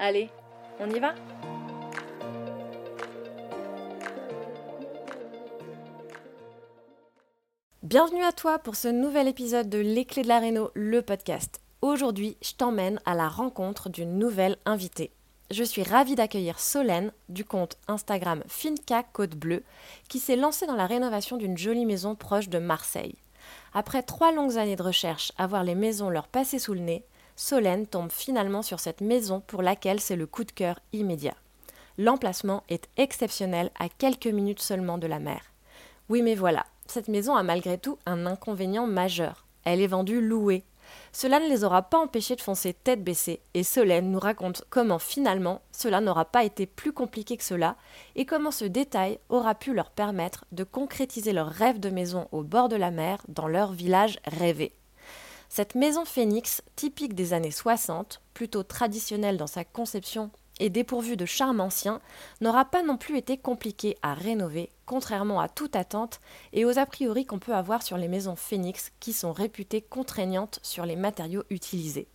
Allez, on y va Bienvenue à toi pour ce nouvel épisode de Les Clés de la Réno, le podcast. Aujourd'hui, je t'emmène à la rencontre d'une nouvelle invitée. Je suis ravie d'accueillir Solène du compte Instagram Finca Côte Bleue qui s'est lancée dans la rénovation d'une jolie maison proche de Marseille. Après trois longues années de recherche à voir les maisons leur passer sous le nez, Solène tombe finalement sur cette maison pour laquelle c'est le coup de cœur immédiat. L'emplacement est exceptionnel à quelques minutes seulement de la mer. Oui mais voilà, cette maison a malgré tout un inconvénient majeur. Elle est vendue louée. Cela ne les aura pas empêchés de foncer tête baissée, et Solène nous raconte comment finalement cela n'aura pas été plus compliqué que cela, et comment ce détail aura pu leur permettre de concrétiser leur rêve de maison au bord de la mer dans leur village rêvé. Cette maison phénix, typique des années 60, plutôt traditionnelle dans sa conception et dépourvue de charme ancien, n'aura pas non plus été compliquée à rénover, contrairement à toute attente et aux a priori qu'on peut avoir sur les maisons phénix qui sont réputées contraignantes sur les matériaux utilisés.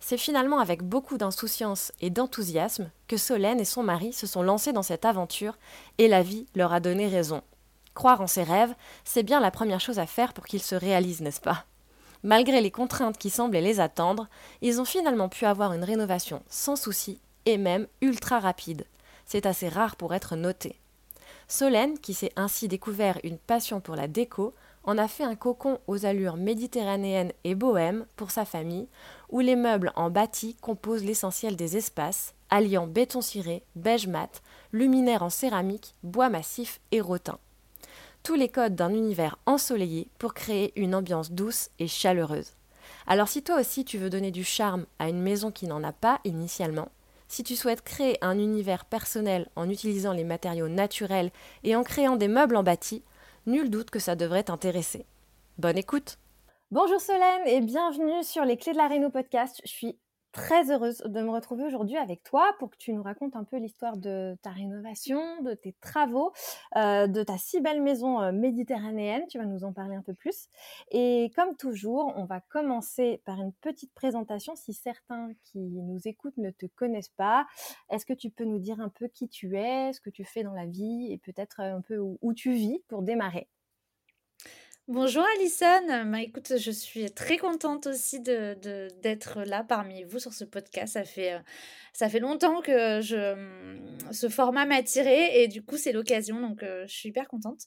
C'est finalement avec beaucoup d'insouciance et d'enthousiasme que Solène et son mari se sont lancés dans cette aventure et la vie leur a donné raison. Croire en ses rêves, c'est bien la première chose à faire pour qu'ils se réalisent, n'est-ce pas? Malgré les contraintes qui semblaient les attendre, ils ont finalement pu avoir une rénovation sans souci et même ultra rapide. C'est assez rare pour être noté. Solène, qui s'est ainsi découvert une passion pour la déco, en a fait un cocon aux allures méditerranéennes et bohèmes pour sa famille, où les meubles en bâti composent l'essentiel des espaces, alliant béton ciré, beige mat, luminaire en céramique, bois massif et rotin tous les codes d'un univers ensoleillé pour créer une ambiance douce et chaleureuse. Alors si toi aussi tu veux donner du charme à une maison qui n'en a pas initialement, si tu souhaites créer un univers personnel en utilisant les matériaux naturels et en créant des meubles en bâti, nul doute que ça devrait t'intéresser. Bonne écoute Bonjour Solène et bienvenue sur les clés de la Réno podcast. Je suis très heureuse de me retrouver aujourd'hui avec toi pour que tu nous racontes un peu l'histoire de ta rénovation, de tes travaux, euh, de ta si belle maison euh, méditerranéenne. Tu vas nous en parler un peu plus. Et comme toujours, on va commencer par une petite présentation. Si certains qui nous écoutent ne te connaissent pas, est-ce que tu peux nous dire un peu qui tu es, ce que tu fais dans la vie et peut-être un peu où tu vis pour démarrer? Bonjour Alison, bah, écoute, je suis très contente aussi de, d'être là parmi vous sur ce podcast. Ça fait, euh, ça fait longtemps que je, mmh, ce format m'a attiré et du coup c'est l'occasion, donc euh, je suis hyper contente.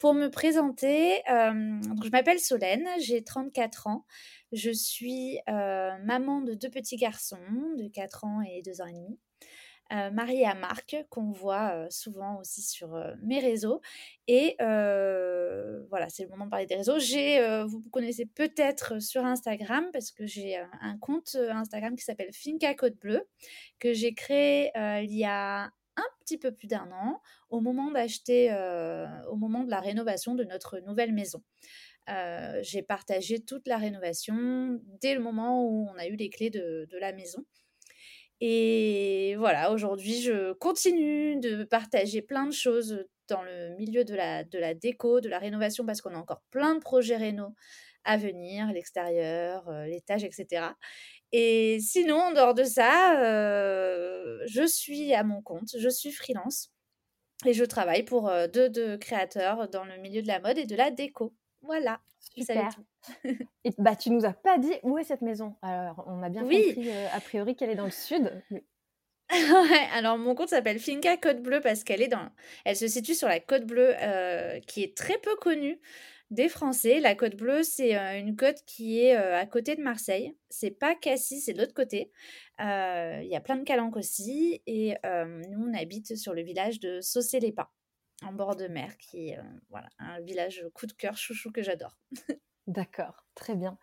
Pour me présenter, je m'appelle Solène, j'ai 34 ans, je suis euh, maman de deux petits garçons de 4 ans et 2 ans et demi. Euh, Marie à Marc, qu'on voit euh, souvent aussi sur euh, mes réseaux. Et voilà, c'est le moment de parler des réseaux. J'ai, vous connaissez peut-être sur Instagram, parce que j'ai un compte Instagram qui s'appelle Finca Côte Bleue, que j'ai créé il y a un petit peu plus d'un an, au moment d'acheter, au moment de la rénovation de notre nouvelle maison. j'ai partagé toute la rénovation dès le moment où on a eu les clés de la maison. Et voilà, aujourd'hui, je continue de partager plein de choses dans le milieu de la, déco, de la rénovation, parce qu'on a encore plein de projets réno à venir, l'extérieur, euh, l'étage, etc. Et sinon, en dehors de ça, euh, je suis à mon compte, je suis freelance et je travaille pour euh, deux créateurs dans le milieu de la mode et de la déco. Voilà. Super. Et bah, tu nous as pas dit où est cette maison. Alors, on a bien compris euh, a priori qu'elle est dans le sud. Ouais, alors mon compte s'appelle Finca Côte Bleue parce qu'elle est dans elle se situe sur la Côte Bleue, heu, qui est très peu connue des Français. La Côte Bleue, c'est, heu, une côte qui est, à côté de Marseille. C'est pas Cassis, c'est de l'autre côté. Il y a plein de calanques aussi et nous, on habite sur le village de Saucé-les-Pins, en bord de mer, qui est, heu, voilà, un village coup de cœur, chouchou que j'adore. D'accord, très bien.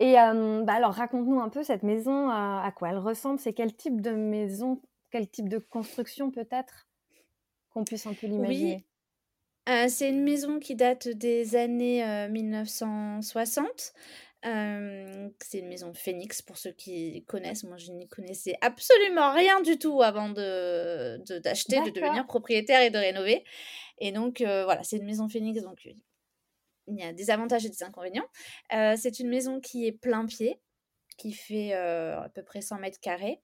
Et hem, bah, alors raconte-nous un peu cette maison, à à quoi elle ressemble? C'est quel type de maison? Quel type de construction peut-être? Qu'on puisse un peu Oui. l'imaginer? Heu, c'est une maison qui date des années, heu, 1960. Hem, c'est une maison phénix pour ceux qui connaissent. Moi, je n'y connaissais absolument rien du tout avant de de d'acheter, de devenir propriétaire et de rénover et donc heu, voilà, c'est une maison phénix donc heu, il y a des avantages et des inconvénients. C'est une maison qui est plein pied, qui fait, à peu près 100 carrés,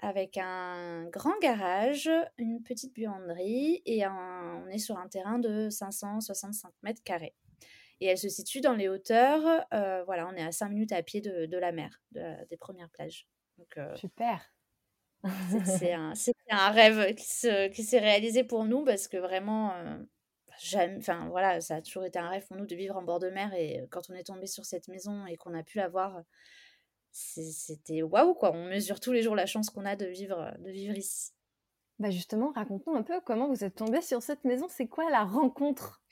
avec un grand garage, une petite buanderie et un on est sur un terrain de 565 carrés. Et elle se situe dans les hauteurs, heu, voilà, on est à 5 minutes à pied de de la mer, de la des premières plages. Donc heu, Super. c'est un rêve qui se qui s'est réalisé pour nous parce que vraiment, jamais enfin voilà, ça a toujours été un rêve pour nous de vivre en bord de mer et quand on est tombé sur cette maison et qu'on a pu la voir, c'était waouh quoi! On mesure tous les jours la chance qu'on a de vivre, de vivre ici. Bah, justement, raconte-nous un peu comment vous êtes tombés sur cette maison? C'est quoi la rencontre?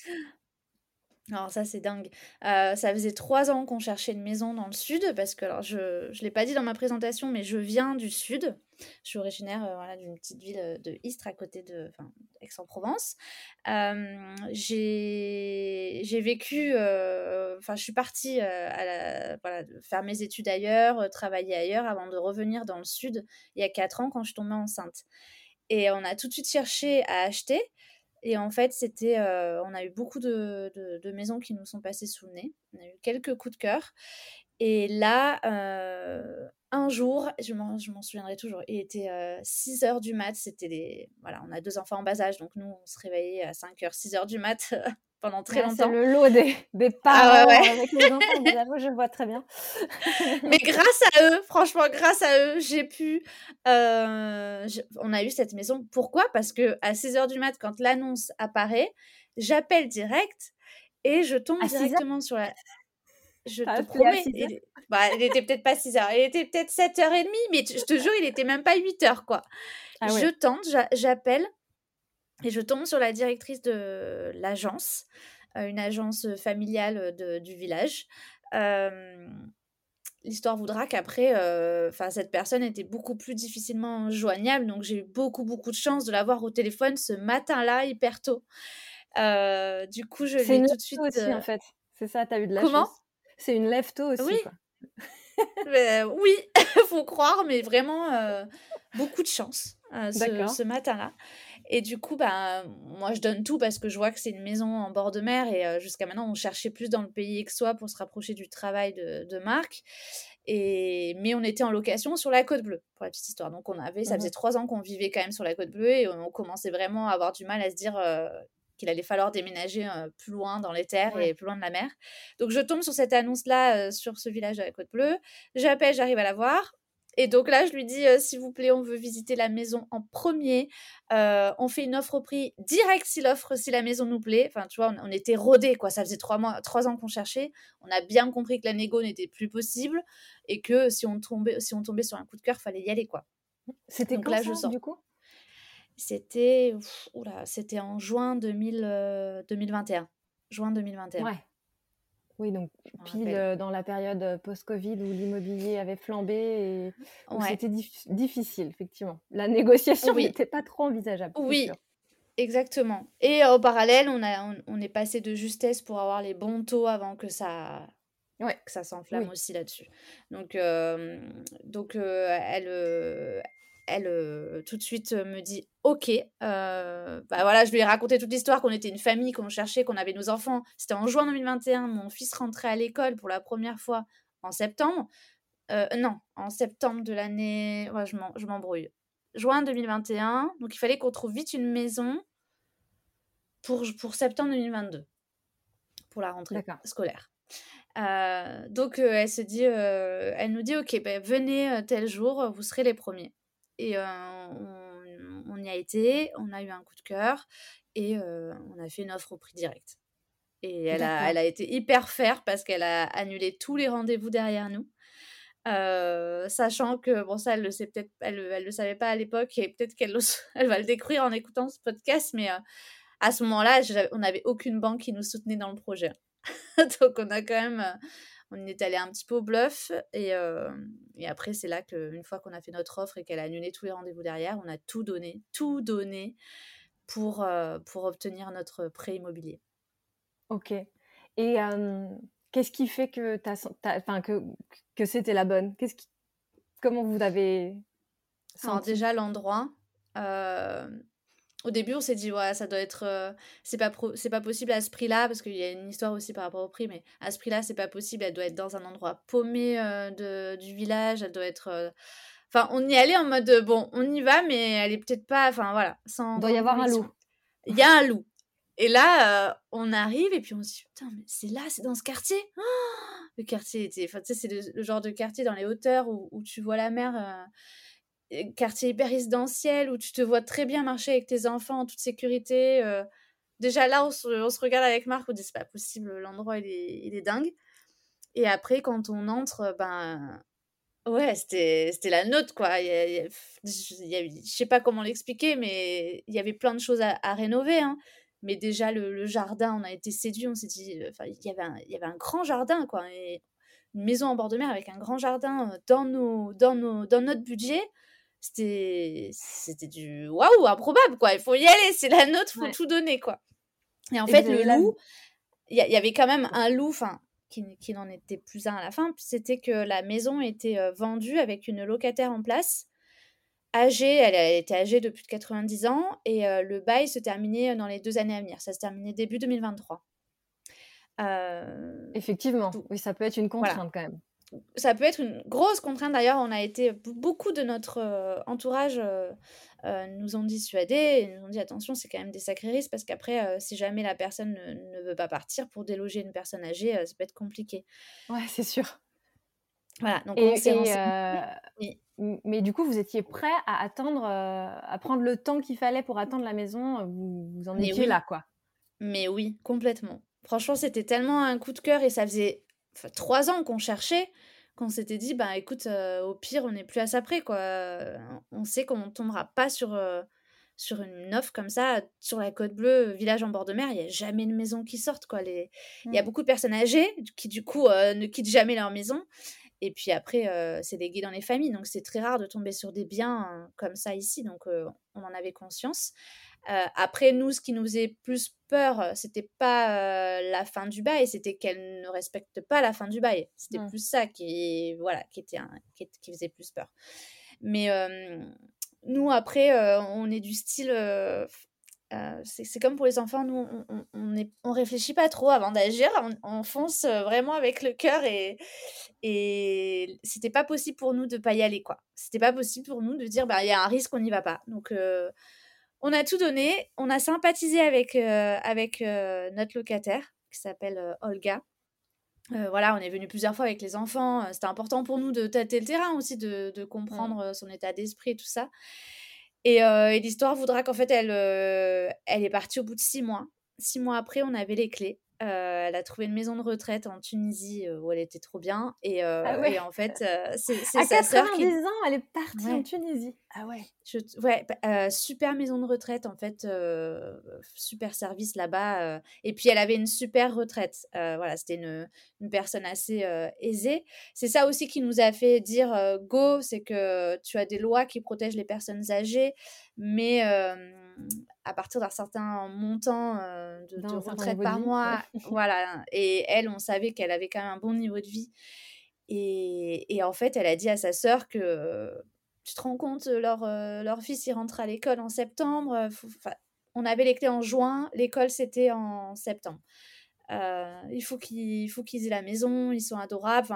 Alors ça, c'est dingue. Heu, ça faisait 3 ans qu'on cherchait une maison dans le sud parce que alors je je l'ai pas dit dans ma présentation, mais je viens du sud. Je suis originaire, heu, voilà, d'une petite ville, heu, de Istres à côté de Aix-en-Provence. J'ai vécu, enfin je suis partie, à voilà, faire mes études ailleurs, travailler ailleurs avant de revenir dans le sud il y a 4 ans quand je suis tombée enceinte et on a tout de suite cherché à acheter et en fait, c'était, heu, on a eu beaucoup de de maisons qui nous sont passées sous le nez. On a eu quelques coups de cœur. Et là, heu, un jour, je m'en souviendrai toujours, il était, heu, six heures du mat, c'était les voilà, on a 2 enfants en bas âge, donc nous, on se réveillait à cinq heures, six heures du mat, pendant très Ah, c'est longtemps. le lot des des Ah ouais, parents ouais. avec les enfants, j'avoue, je vois très bien. Mais grâce à eux, franchement, grâce à eux, j'ai pu, je on a eu cette maison. Pourquoi? Parce qu'à six heures du mat, quand l'annonce apparaît, j'appelle direct et je tombe À 6:00? directement sur la je as te à promets, 6:00? il bah, il était peut-être pas six heures, il était peut-être 07:30, mais je te jure, il était même pas huit heures, quoi. Ah Je tente, j'a j'appelle et je tombe sur la directrice de l'agence, heu, une agence, familiale, de du village. Hem L'histoire voudra qu'après, cette personne était beaucoup plus difficilement joignable, donc j'ai eu beaucoup, beaucoup de chance de l'avoir au téléphone ce matin-là, hyper tôt. Du coup, je lui C'est ai une tout de suite, aussi, heu en fait. C'est ça, tu as eu de la comment? chance. C'est une lève-tôt Oui, aussi, quoi. oui, faut croire, mais vraiment, beaucoup de chance, ce ce matin-là et du coup, bah, moi je donne tout parce que je vois que c'est une maison en bord de mer et heu, jusqu'à maintenant, on cherchait plus dans le pays aixois pour se rapprocher du travail de de Marc et mais on était en location sur la Côte Bleue, pour la petite histoire. Donc on avait ça Mmh faisait. 3 ans qu'on vivait quand même sur la Côte Bleue et on commençait vraiment à avoir du mal à se dire, heu, qu'il allait falloir déménager, heu, plus loin dans les terres Ouais. et plus loin de la mer. Donc je tombe sur cette annonce-là, sur ce village de la Côte Bleue. J'appelle, j'arrive à la voir et donc là, je lui dis, heu: «S'il vous plaît, on veut visiter la maison en premier. er on fait une offre au prix direct si l'offre si la maison nous plaît». Enfin, tu vois, on on était rodés, quoi. Ça faisait 3 mois 3 ans qu'on cherchait. On a bien compris que la négo n'était plus possible et que si on tombait si on tombait sur un coup de cœur, fallait y aller, quoi. C'était quand là, ça, je sors. du coup? C'était, c'était en juin 2000, heu, 2021. Juin 2021, Ouais. Oui, donc pile, heu, dans la période, heu, post-covid où l'immobilier avait flambé et Ouais, c'était dif difficile, effectivement. La négociation oui, n'était pas trop envisageable, oui. sûr. Exactement et en parallèle, on a on on est passé de justesse pour avoir les bons taux avant que ça Ouais, que ça s'enflamme oui. aussi là-dessus. Donc hem, donc elle, elle, heu, tout de suite, heu, me dit: «OK». Heu, bah, voilà, je lui ai raconté toute l'histoire, qu'on était une famille, qu'on cherchait, qu'on avait nos enfants. C'était en juin 2021, mon fils rentrait à l'école pour la première fois en septembre. Non, en septembre de l'année ouais, je m'em je m'embrouille. Juin 2021, donc il fallait qu'on trouve vite une maison pour pour septembre 2022, pour la rentrée scolaire. Donc elle se dit, elle nous dit: «OK, beh, venez, tel jour, vous serez les premiers. Et on, on, y a été, on a eu un coup de cœur et on a fait une offre au prix direct. Et elle a, elle a été hyper faire parce qu'elle a annulé tous les rendez-vous derrière nous. sachant que, bon, ça, elle le sait peut-être, elle, elle le savait pas à l'époque et peut-être qu'elle elle va le découvrir en écoutant ce podcast, mais à ce moment-là, on n'avait aucune banque qui nous soutenait dans le projet. Donc, on a quand même, on est allé un petit peu au bluff et, et après, c'est là qu'une fois qu'on a fait notre offre et qu'elle a annulé tous les rendez-vous derrière, on a tout donné, tout donné pour, pour obtenir notre prêt immobilier. Ok. Et qu'est-ce qui fait que, que, que c'était la bonne? Qu'est-ce qui, Comment vous avez Alors déjà l'endroit. Au début, on s'est dit ouais, ça doit être, c'est pas pas possible à ce prix-là parce qu'il y a une histoire aussi par rapport au prix, mais à ce prix-là, c'est pas possible. Elle doit être dans un endroit paumé de, du village. Elle doit être Enfin, on y allait en mode bon, on y va, mais elle est peut-être pas. Enfin, voilà. Sans Il doit y avoir un loup. Il y a un loup. Et là, on arrive et puis on se dit putain, mais c'est là, c'est dans ce quartier. le quartier était. Enfin, tu sais, c'est le, genre de quartier dans les hauteurs où, tu vois la mer. Quartier hyper résidentiel où tu te vois très bien marcher avec tes enfants en toute sécurité. déjà là, on se, regarde avec Marc, on dit c'est pas possible, l'endroit il est, il est dingue. Et après, quand on entre, ben Ouais, c'était la note, quoi. Il y je sais pas comment l'expliquer, mais il y avait plein de choses à, rénover. Hein. Mais déjà, le, jardin, on a été séduits. On s'est dit, il y avait un, y avait un grand jardin, quoi. une maison en bord de mer avec un grand jardin dans, nos, dans, nos, dans notre budget. C'était c'était du waouh, improbable, quoi. Il faut y aller, c'est la note, il faut tout donner, quoi. Et en fait, le loup, il y, y, avait quand même un loup, enfin, qui, n'en était plus un à la fin, c'était que la maison était euh, vendue avec une locataire en place, âgée, elle, était âgée de plus de 90 ans, et euh, le bail se terminait dans les deux années à venir. Ça se terminait début 2023. Euh, Effectivement, oui, ça peut être une contrainte quand même ça peut être une grosse contrainte. D'ailleurs, on a été beaucoup de notre euh, entourage euh, euh, nous ont dissuadés et nous ont dit attention, c'est quand même des sacrés risques parce qu'après, si jamais la personne ne, veut pas partir pour déloger une personne âgée, ça peut être compliqué. Ouais, c'est sûr. Voilà. Donc Mais du coup, vous étiez prêt à attendre, à prendre le temps qu'il fallait pour attendre la maison? Vous, vous en étiez là, quoi. Mais oui, complètement. Franchement, c'était tellement un coup de cœur et ça faisait trois ans qu'on cherchait, qu'on s'était dit, bah écoute, euh, au pire, on n'est plus à ça près, quoi. On sait qu'on ne tombera pas sur, euh, sur une offre comme ça, sur la côte bleue, village en bord de mer, il n'y a jamais de maison qui sorte, quoi. Les... Il y a beaucoup de personnes âgées qui, du coup, euh, ne quittent jamais leur maison. Et puis après, c'est légué dans les familles, donc c'est très rare de tomber sur des biens comme ça ici, donc on en avait conscience. Euh, après, nous, ce qui nous faisait plus peur, euh, c'était pas euh, la fin du bail, c'était qu'elle ne respecte pas la fin du bail. C'était plus ça qui, voilà, qui, était qui, faisait plus peur. Mais nous, après, on est du style. c'est comme pour les enfants, nous, on, on, on réfléchit pas trop avant d'agir, on, fonce vraiment avec le cœur et, et c'était pas possible pour nous de pas y aller, quoi. C'était pas possible pour nous de dire, bah, il y a un risque, on n'y va pas. Donc, on a tout donné, on a sympathisé avec, euh, avec euh, notre locataire qui s'appelle euh, Olga. voilà, on est venu plusieurs fois avec les enfants. C'était important pour nous de tâter le terrain aussi, de, de comprendre son état d'esprit et tout ça. Et, et l'histoire voudra qu'en fait, elle, elle est partie au bout de six mois. Six mois après, on avait les clés. Euh, elle a trouvé une maison de retraite en Tunisie euh, où elle était trop bien. Et, euh, ah en fait, c'est sa sœur qui... ans, elle est partie en Tunisie. Ah ouais Ouais, super maison de retraite, en fait. super service là-bas. et puis, elle avait une super retraite. voilà, c'était une, une, personne assez aisée. C'est ça aussi qui nous a fait dire go, c'est que tu as des lois qui protègent les personnes âgées, mais à partir d'un certain montant de, retraite par mois. voilà. Et elle, on savait qu'elle avait quand même un bon niveau de vie. Et, et en fait, elle a dit à sa sœur que tu te rends compte, leur, euh, leur fils, il rentre à l'école en septembre. on avait les clés en juin, l'école, c'était en septembre. Euh, il faut qu'ils aient la maison, ils sont adorables.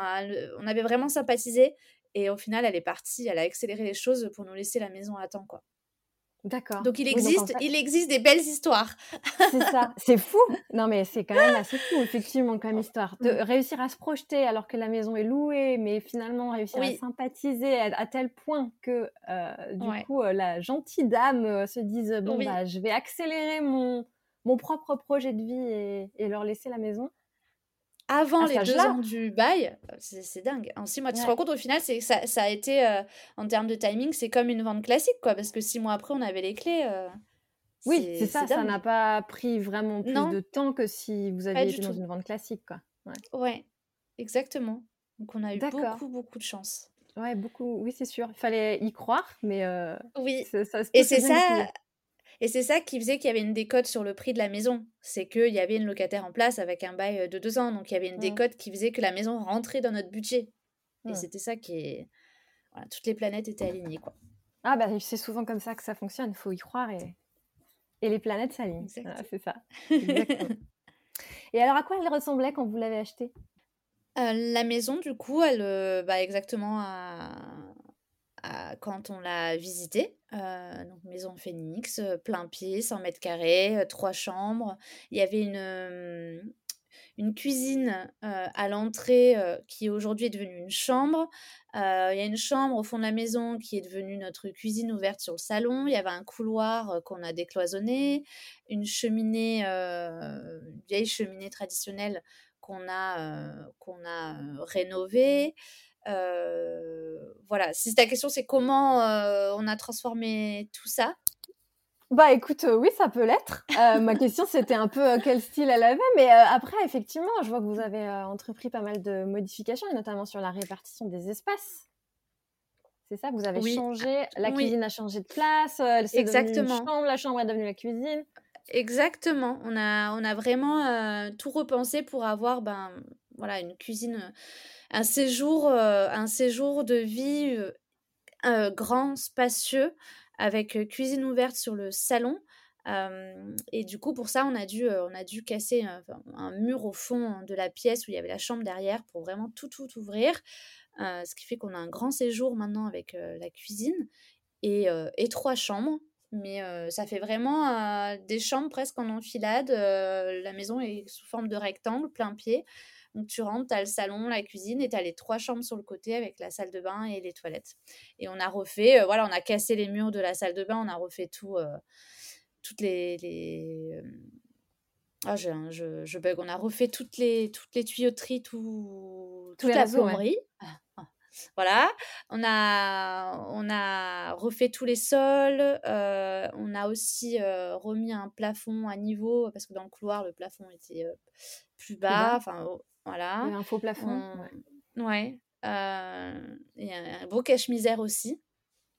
on avait vraiment sympathisé. Et au final, elle est partie, elle a accéléré les choses pour nous laisser la maison à temps. Quoi. D'accord. Donc il existe, il existe des belles histoires. c'est ça, c'est fou. Non mais c'est quand même assez fou effectivement comme histoire. De réussir à se projeter alors que la maison est louée, mais finalement réussir à sympathiser à, tel point que euh, du coup euh, la gentille dame euh, se dise bon bah je vais accélérer mon mon propre projet de vie et leur laisser la maison avant les deux ans du bail, c'est dingue. En six mois, tu te rends compte au final, c'est ça, ça a été, euh, en termes de timing, c'est comme une vente classique, quoi, parce que six mois après, on avait les clés. Euh, oui, c'est ça, ça n'a pas pris vraiment plus de temps que si vous aviez été dans une vente classique, quoi. Ouais. exactement. Donc on a eu beaucoup, beaucoup de chance. Ouais, beaucoup, oui, c'est sûr. Il fallait y croire, mais euh, oui. Et c'est ça, et c'est ça qui faisait qu'il y avait une décote sur le prix de la maison. C'est qu'il y avait une locataire en place avec un bail euh, de deux ans. Donc il y avait une mmh. décote qui faisait que la maison rentrait dans notre budget. Et c'était ça qui est. Voilà, toutes les planètes étaient alignées. Quoi. Ah, bah c'est souvent comme ça que ça fonctionne. Il faut y croire et, et les planètes s'alignent. c'est ça. et alors, à quoi elle ressemblait quand vous l'avez achetée? Euh, La maison, du coup, elle. Euh, bah, exactement à quand on l'a visité. Euh, donc maison Phoenix, euh, plein pied, 100 mètres carrés, euh, trois chambres. Il y avait une, une cuisine à l'entrée qui aujourd'hui est devenue une chambre. il y a une chambre au fond de la maison qui est devenue notre cuisine ouverte sur le salon. Il y avait un couloir qu'on a décloisonné, une cheminée, une vieille cheminée traditionnelle qu'on a, qu'on a rénovée voilà, si ta question c'est comment on a transformé tout ça, bah écoute, oui, ça peut l'être. ma question, c'était un peu quel style elle avait, mais après, effectivement, je vois que vous avez entrepris pas mal de modifications, et notamment sur la répartition des espaces. C'est ça, vous avez changé, la cuisine a changé de place, Exactement. Une chambre, la chambre est devenue la cuisine. Exactement, on a, on a vraiment tout repensé pour avoir ben, voilà, une cuisine un séjour, euh, un séjour de vie euh, grand, spacieux, avec euh, cuisine ouverte sur le salon. et du coup, pour ça, on a dû, on a dû casser un, mur au fond de la pièce où il y avait la chambre derrière pour vraiment tout, tout ouvrir. ce qui fait qu'on a un grand séjour maintenant avec la cuisine et, et, trois chambres. Mais ça fait vraiment des chambres presque en enfilade. la maison est sous forme de rectangle, plein pied. Donc tu rentres, tu as le salon, la cuisine et tu as les trois chambres sur le côté avec la salle de bain et les toilettes. Et on a refait, euh, voilà, on a cassé les murs de la salle de bain, on a refait tout, euh, toutes les... les euh, ah, je, je, je, bug. On a refait toutes les, toutes les tuyauteries, tout, toute la plomberie. Ah. Voilà, on a, on a refait tous les sols, on a aussi remis un plafond à niveau parce que dans le couloir le plafond était plus bas. Enfin, voilà. un faux plafond. Ouais. Euh, il y a un beau cache-misère aussi.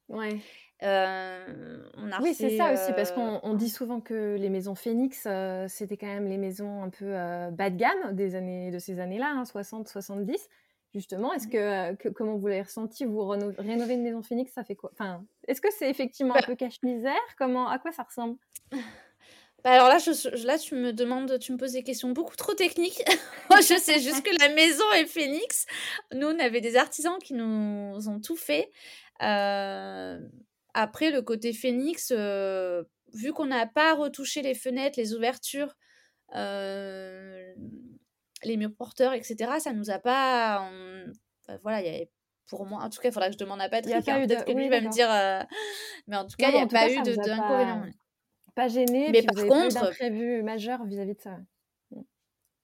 Ouais. Euh, on a oui, c'est ça aussi, parce qu'on euh, dit souvent que les maisons Phoenix, c'était quand même les maisons un peu bas de gamme des années, de ces années-là, hein, 60, 70. Justement, est-ce que, comment vous l'avez ressenti Vous rénover une maison Phoenix, ça fait quoi? Enfin, est-ce que c'est effectivement un bah peu cache-misère? Comment, à quoi ça ressemble? bah, alors là, je, là, tu me demandes, tu me poses des questions beaucoup trop techniques. Moi, je sais juste que la maison est phénix. Nous, on avait des artisans qui nous ont tout fait. Euh, après, le côté phénix, euh, vu qu'on n'a pas retouché les fenêtres, les ouvertures, euh, les murs porteurs, etc., ça nous a pas. voilà, il y avait pour moi, en tout cas, il faudra que je demande à Patrick. Hein, peut-être que lui va me dire. Mais en tout cas, il n'y a pas eu d'inconvénient pas gêné, mais par contre, prévu majeur vis-à-vis de ça. Mm.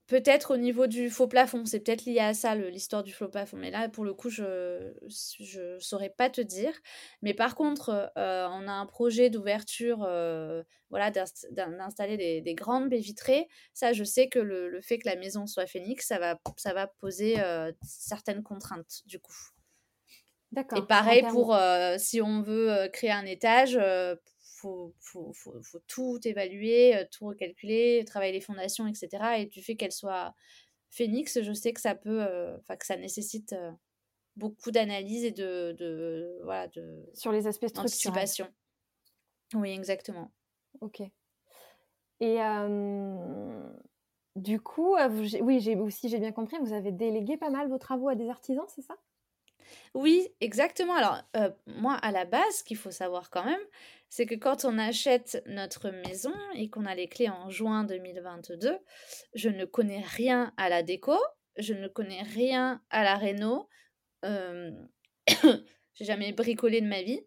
Peut-être au niveau du faux plafond, c'est peut-être lié à ça l'histoire du faux plafond. Mais là, pour le coup, je je saurais pas te dire. Mais par contre, euh, on a un projet d'ouverture, euh, voilà, d'installer des, des, grandes baies vitrées. Ça, je sais que le, le, fait que la maison soit phénix, ça va ça va poser euh, certaines contraintes du coup. D'accord. Et pareil pour si on veut créer un étage, faut, faut, faut, faut, tout évaluer, euh, tout recalculer, travailler les fondations, etc. Et du fait qu'elle soit phénix, je sais que ça peut, euh, enfin que ça nécessite euh, beaucoup d'analyse et de, de, voilà, de sur les aspects structurels. Oui, exactement. Ok. Et du coup, oui, j'ai aussi j'ai bien compris, vous avez délégué pas mal vos travaux à des artisans, c'est ça? Oui, exactement. Alors, euh, moi, à la base, ce qu'il faut savoir quand même, c'est que quand on achète notre maison et qu'on a les clés en juin 2022, je ne connais rien à la déco, je ne connais rien à la réno. Euh, j'ai jamais bricolé de ma vie.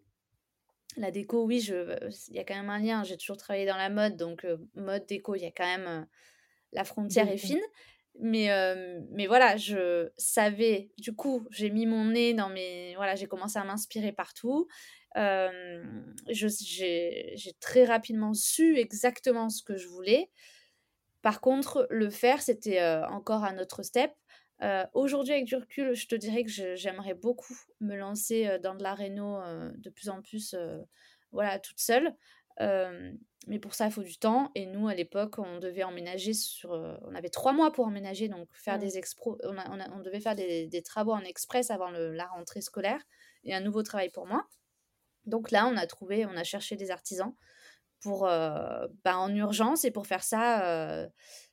La déco, oui, je, il y a quand même un lien. J'ai toujours travaillé dans la mode, donc euh, mode déco, il y a quand même la frontière est fine. Mais, mais voilà, je savais, du coup, j'ai mis mon nez dans mes. Voilà, j'ai commencé à m'inspirer partout. j'ai très rapidement su exactement ce que je voulais. Par contre, le faire, c'était encore un autre step. Aujourd'hui, avec du recul, je te dirais que j'aimerais beaucoup me lancer dans de la réno de plus en plus, voilà, toute seule mais pour ça, il faut du temps. Et nous, à l'époque, on devait emménager sur. on avait trois mois pour emménager, donc faire des expros. On, on, devait faire des, des, travaux en express avant le, la rentrée scolaire et un nouveau travail pour moi. Donc là, on a trouvé, on a cherché des artisans pour, bah, en urgence et pour faire ça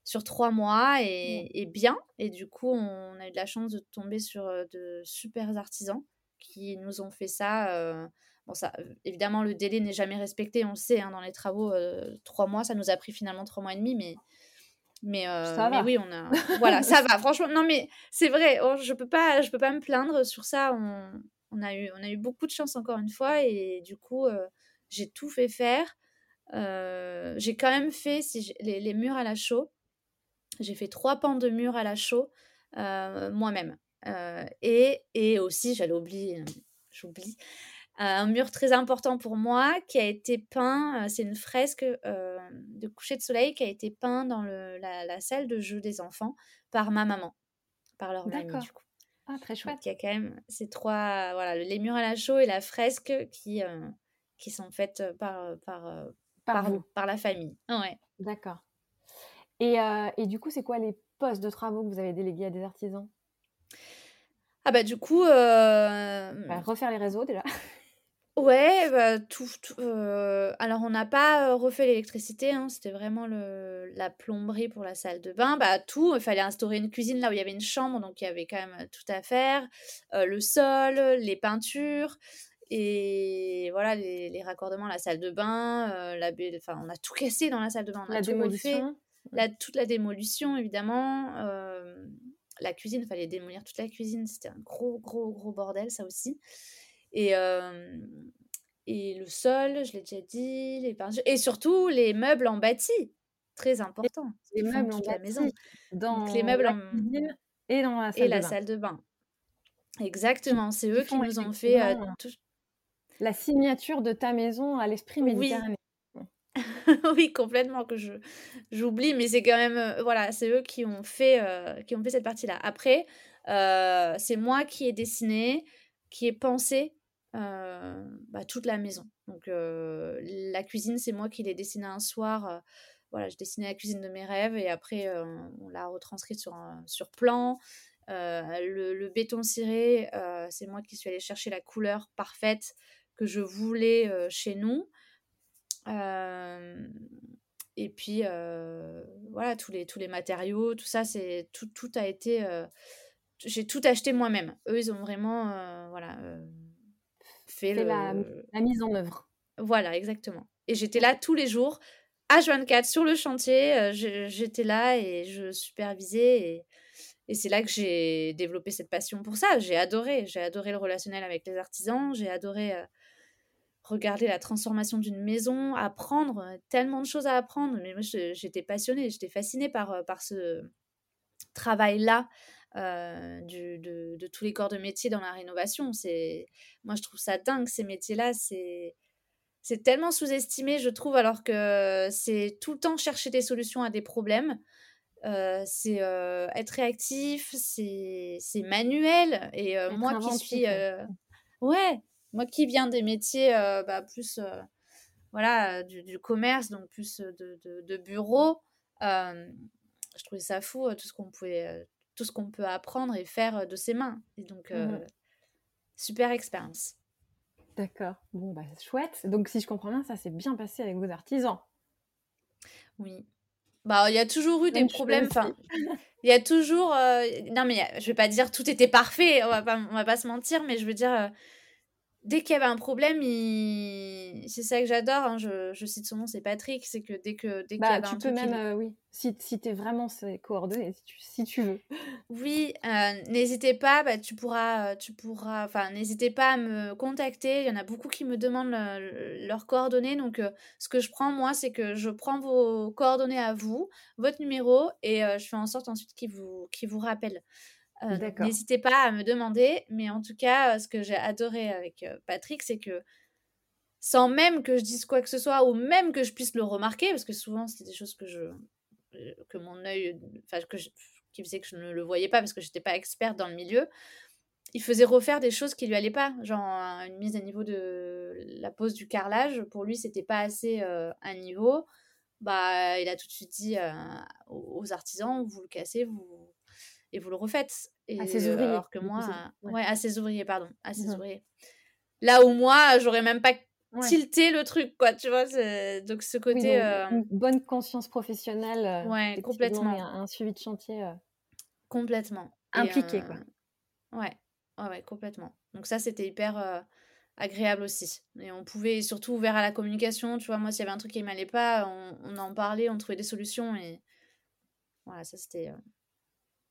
sur trois mois et, et, bien. Et du coup, on a eu de la chance de tomber sur de super artisans qui nous ont fait ça Bon, ça, évidemment, le délai n'est jamais respecté, on le sait, hein, dans les travaux, trois mois, ça nous a pris finalement trois mois et demi, mais, mais, mais oui, on a. voilà, ça va, franchement. Non, mais c'est vrai, oh, je peux pas, je peux pas me plaindre sur ça. On, on, a eu, on a eu beaucoup de chance, encore une fois, et du coup, j'ai tout fait faire. j'ai quand même fait si les, les, murs à la chaux. J'ai fait trois pans de murs à la chaux moi-même. et, et aussi, j'allais oublier, j'oublie, un mur très important pour moi qui a été peint, c'est une fresque de coucher de soleil qui a été peint dans le, la, salle de jeu des enfants par ma maman, par leur mamie du coup. Ah, très chouette. il y a quand même ces trois, voilà, les murs à la chaux et la fresque qui, qui sont faites par, par, par, par, la famille. Ouais. D'accord. Et, et, du coup, c'est quoi les postes de travaux que vous avez délégués à des artisans? Ah bah du coup... Bah, refaire les réseaux déjà. Ouais, bah, tout, alors on n'a pas, refait l'électricité, hein, c'était vraiment le la plomberie pour la salle de bain. Bah, tout, il fallait instaurer une cuisine là où il y avait une chambre, donc il y avait quand même, tout à faire. le sol, les peintures et voilà les les raccordements, la salle de bain, la enfin on a tout cassé dans la salle de bain, on a La tout refait. démolition? La toute la démolition évidemment, la cuisine, il fallait démolir toute la cuisine, c'était un gros, gros, gros bordel ça aussi. Et, et le sol, je l'ai déjà dit, les et surtout les meubles en bâti, très important. Les meubles en la maison. Dans les meubles la cuisine et dans la salle et de la bain. salle de bain. Exactement, c'est eux qui nous ont fait la signature de ta maison à l'esprit méditerranéen. oui, complètement que je j'oublie, mais c'est quand même voilà, c'est eux qui ont fait qui ont fait cette partie-là. Après, c'est moi qui ai dessiné, qui ai pensé bah, toute la maison. Donc la cuisine, c'est moi qui l'ai dessinée un soir. voilà, je dessinais la cuisine de mes rêves et après on l'a retranscrite sur, sur plan. Le, béton ciré, c'est moi qui suis allée chercher la couleur parfaite que je voulais chez nous. et puis voilà, tous les, tous les matériaux, tout ça, c'est tout, tout a été. j'ai tout acheté moi-même. Eux, ils ont vraiment voilà, fait la, mise en œuvre. Voilà, exactement. Et j'étais là tous les jours, H24 sur le chantier. Euh, j'étais là et je supervisais. Et, et c'est là que j'ai développé cette passion pour ça. J'ai adoré. J'ai adoré le relationnel avec les artisans. J'ai adoré euh, regarder la transformation d'une maison, apprendre euh, tellement de choses à apprendre. Mais moi, j'étais passionnée, j'étais fascinée par, par ce travail-là du, de, de, tous les corps de métier dans la rénovation. C'est, moi, je trouve ça dingue, ces métiers-là. C'est, c'est tellement sous-estimé, je trouve, alors que c'est tout le temps chercher des solutions à des problèmes. Euh, c'est euh, être réactif, c'est, manuel. Et moi qui suis. ouais, moi qui viens des métiers bah, plus. voilà, du, du, commerce, donc plus de, de, de bureau. je trouvais ça fou, tout ce qu'on pouvait tout ce qu'on peut apprendre et faire de ses mains. Et donc, mmh super expérience. D'accord. Bon, bah, chouette. Donc, si je comprends bien, ça s'est bien passé avec vos artisans. Oui. Bah, il y a toujours eu des problèmes, enfin, il y a toujours, non mais je vais pas dire tout était parfait, on va pas on va pas se mentir, mais je veux dire, dès qu'il y avait un problème, il... c'est ça que j'adore, hein, je, je, cite son nom, c'est Patrick, c'est que dès que dès bah, qu'il y avait tu un peux même, euh, oui, si, si tu es vraiment ses coordonnées, si tu, si tu veux. Oui, euh, n'hésitez pas, bah, tu pourras, tu pourras, enfin, n'hésitez pas à me contacter. Il y en a beaucoup qui me demandent leurs coordonnées, donc euh, ce que je prends moi, c'est que je prends vos coordonnées à vous, votre numéro, et je fais en sorte ensuite qu'ils vous, qu'ils vous rappellent. Euh, n'hésitez pas à me demander, mais en tout cas, ce que j'ai adoré avec Patrick, c'est que sans même que je dise quoi que ce soit, ou même que je puisse le remarquer, parce que souvent c'était des choses que je que mon œil, enfin que qui faisait que je ne le voyais pas parce que j'étais pas experte dans le milieu, il faisait refaire des choses qui lui allaient pas, genre une mise à niveau de la pose du carrelage. Pour lui, c'était pas assez à niveau. Bah, il a tout de suite dit aux artisans, vous le cassez, vous et vous le refaites. Et, à ses ouvriers. Alors que moi, ouais. à ses ouvriers, pardon, à ses mmh ouvriers. Là où moi, j'aurais même pas tilté le truc, quoi, tu vois. Donc ce côté. Euh une bonne conscience professionnelle. Euh, ouais, complètement. Un, suivi de chantier. Euh complètement. Impliqué, quoi. Ouais. ouais, ouais, complètement. Donc ça, c'était hyper agréable aussi. Et on pouvait, surtout ouvert à la communication, tu vois, moi, s'il y avait un truc qui m'allait pas, on, on, en parlait, on trouvait des solutions et voilà, ça c'était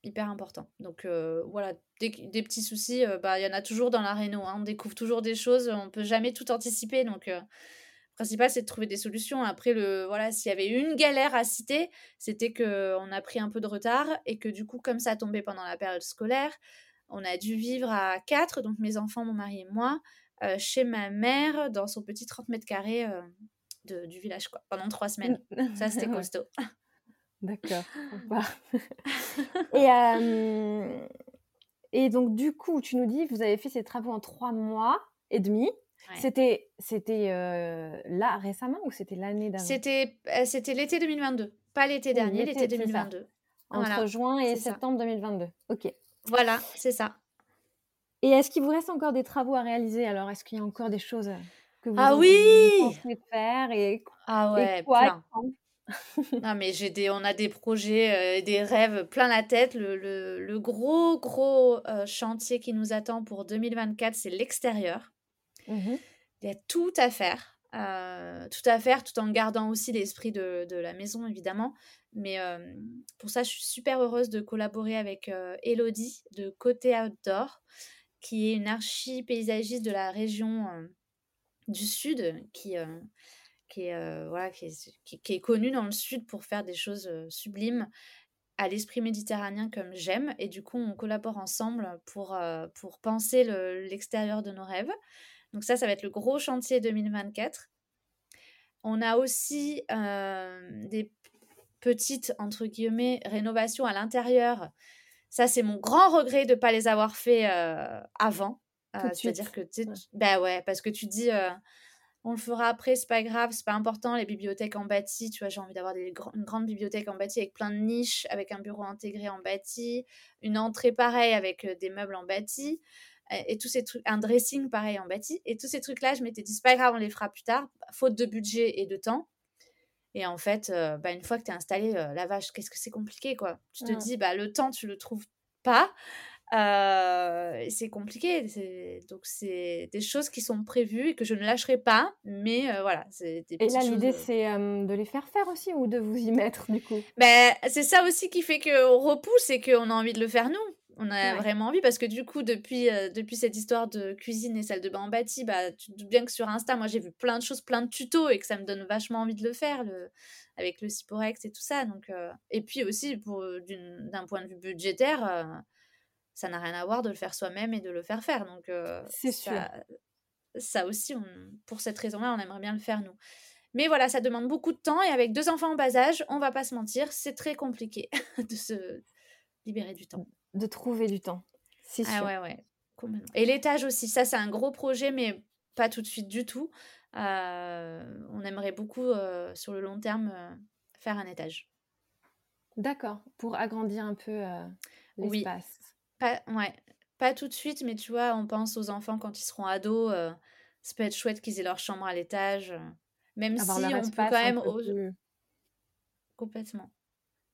hyper important. Donc voilà, des, des, petits soucis, bah il y en a toujours dans la réno. Hein. On découvre toujours des choses, on peut jamais tout anticiper. Donc le principal c'est de trouver des solutions. Après le voilà, s'il y avait une galère à citer, c'était que on a pris un peu de retard et que du coup comme ça tombait pendant la période scolaire, on a dû vivre à quatre, donc mes enfants, mon mari et moi, chez ma mère dans son petit 30 mètres carrés de, du village quoi, pendant trois semaines. ça c'était costaud. D'accord. et, et donc, du coup, tu nous dis, vous avez fait ces travaux en trois mois et demi. C'était, c'était là récemment ou c'était l'année d'avant? C'était, c'était l'été 2022, pas l'été dernier, l'été 2022. Entre juin et septembre 2022. Ok. Voilà, c'est ça. Et est-ce qu'il vous reste encore des travaux à réaliser? Alors, est-ce qu'il y a encore des choses que vous ah oui faire et ah ouais, quoi, non, mais j'ai des, on a des projets, euh, des rêves plein la tête. Le, le, gros, gros euh, chantier qui nous attend pour 2024, c'est l'extérieur. Mmh Il y a tout à faire. Euh, tout à faire, tout en gardant aussi l'esprit de, de, la maison, évidemment. Mais pour ça, je suis super heureuse de collaborer avec Elodie de Côté Outdoor, qui est une archi-paysagiste de la région du Sud, qui qui est, euh, voilà, qui est, qui, est, connu dans le sud pour faire des choses euh, sublimes à l'esprit méditerranéen comme j'aime. Et du coup, on collabore ensemble pour, euh, pour penser l'extérieur de nos rêves. Donc ça, ça va être le gros chantier 2024. On a aussi des petites, entre guillemets, rénovations à l'intérieur. Ça, c'est mon grand regret de ne pas les avoir fait avant. C'est-à-dire que, tu bah ouais, parce que tu dis on le fera après, c'est pas grave, c'est pas important. Les bibliothèques en bâti, tu vois, j'ai envie d'avoir une grande bibliothèque en bâti avec plein de niches, avec un bureau intégré en bâti, une entrée pareille avec euh, des meubles en bâti, et, tous ces trucs, un dressing pareil en bâti. Et tous ces trucs-là, je m'étais dit, c'est pas grave, on les fera plus tard, faute de budget et de temps. Et en fait, euh, bah, une fois que tu es installé, euh, la vache, qu'est-ce que c'est compliqué, quoi. Tu te dis, bah, le temps, tu le trouves pas. Euh, c'est compliqué. Donc, c'est des choses qui sont prévues et que je ne lâcherai pas. Mais euh, voilà. et là, l'idée, euh c'est de les faire faire aussi ou de vous y mettre, du coup? Ben, C'est ça aussi qui fait qu'on repousse et qu'on a envie de le faire nous. On a vraiment envie parce que du coup, depuis, depuis cette histoire de cuisine et salle de bain en bâti, bah, tu te doutes bien que sur Insta, moi j'ai vu plein de choses, plein de tutos et que ça me donne vachement envie de le faire le, avec le Ciporex et tout ça. Donc, et puis aussi, d'un point de vue budgétaire, ça n'a rien à voir de le faire soi-même et de le faire faire. Donc, c'est sûr. Ça aussi, pour cette raison-là, on aimerait bien le faire nous. Mais voilà, ça demande beaucoup de temps et avec deux enfants en bas âge, on va pas se mentir, c'est très compliqué de se libérer du temps. De trouver du temps. C'est ah ouais, ouais. Et l'étage aussi, ça c'est un gros projet, mais pas tout de suite du tout. on aimerait beaucoup, sur le long terme, faire un étage. D'accord, pour agrandir un peu l'espace. Pas, ouais, pas tout de suite, mais tu vois, on pense aux enfants quand ils seront ados. Euh, ça peut être chouette qu'ils aient leur chambre à l'étage. Euh, même si on peut quand même. Complètement.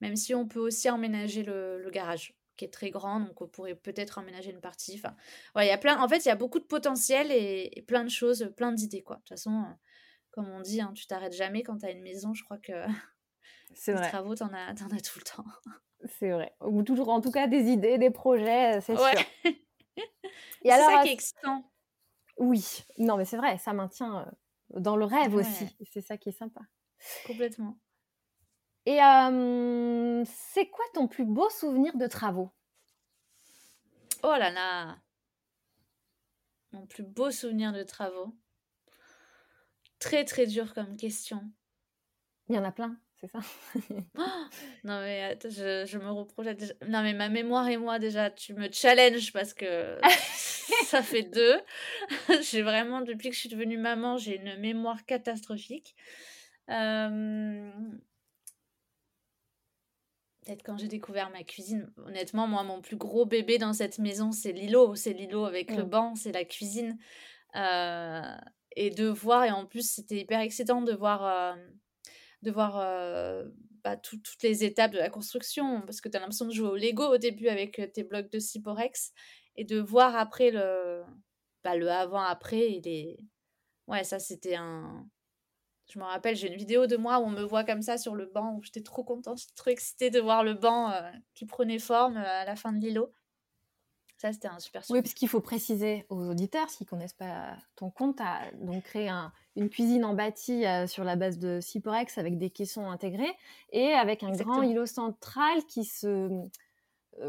même si on peut aussi emménager le, garage qui est très grand, donc on pourrait peut-être emménager une partie. Enfin, il y a plein. En fait, il y a beaucoup de potentiel et, plein de choses, plein d'idées, quoi. De toute façon, euh, comme on dit, hein, tu t'arrêtes jamais quand tu as une maison. Je crois que c'est les travaux, t'en as, en as tout le temps. C'est vrai. Ou toujours, en tout cas, des idées, des projets, c'est ouais. sûr. c'est ça qui est excitant. Oui, non, mais c'est vrai, ça maintient euh, dans le rêve aussi. C'est ça qui est sympa. Complètement. Et c'est quoi ton plus beau souvenir de travaux? Oh là là Mon plus beau souvenir de travaux. Très très dur comme question. Il y en a plein, c'est ça? Non mais je, je, me reprojette Non mais ma mémoire et moi déjà, tu me challenges parce que ça fait deux. j'ai vraiment, depuis que je suis devenue maman, j'ai une mémoire catastrophique. Euh, peut-être quand j'ai découvert ma cuisine. Honnêtement, moi, mon plus gros bébé dans cette maison, c'est Lilo. C'est Lilo avec le mmh. banc, c'est la cuisine. Euh, et de voir, et en plus, c'était hyper excitant de voir, euh, de voir euh, bah, toutes les étapes de la construction, parce que tu as l'impression de jouer au Lego au début avec tes blocs de Cyporex, et de voir après le, bah, le avant-après. Et les... Ouais, ça, c'était un je me rappelle, j'ai une vidéo de moi où on me voit comme ça sur le banc, où j'étais trop contente, trop excitée de voir le banc euh, qui prenait forme euh, à la fin de l'îlot. Ça, c'était un super. Oui, parce qu'il faut préciser aux auditeurs, s'ils ne connaissent pas ton compte, tu as donc créé une cuisine en bâti euh, sur la base de Ciporex avec des caissons intégrés et avec un grand îlot central qui se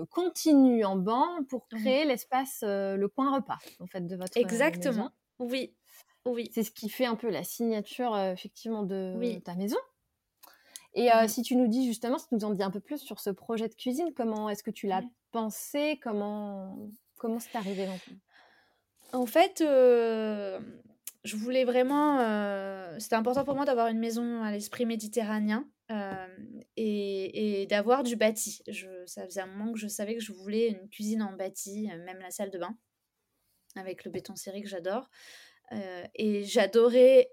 continue en banc pour mmh créer l'espace, le coin repas, en fait, de votre Exactement. Oui, oui. C'est ce qui fait un peu la signature, euh, effectivement, de ta maison. Et euh, si tu nous dis justement, si tu nous en dis un peu plus sur ce projet de cuisine, comment est-ce que tu l'as pensé? Comment comment c'est arrivé En fait, euh, je voulais vraiment. C'était important pour moi d'avoir une maison à l'esprit méditerranéen et, et d'avoir du bâti. Je, ça faisait un moment que je savais que je voulais une cuisine en bâti, même la salle de bain, avec le béton serré que j'adore. Euh, et j'adorais.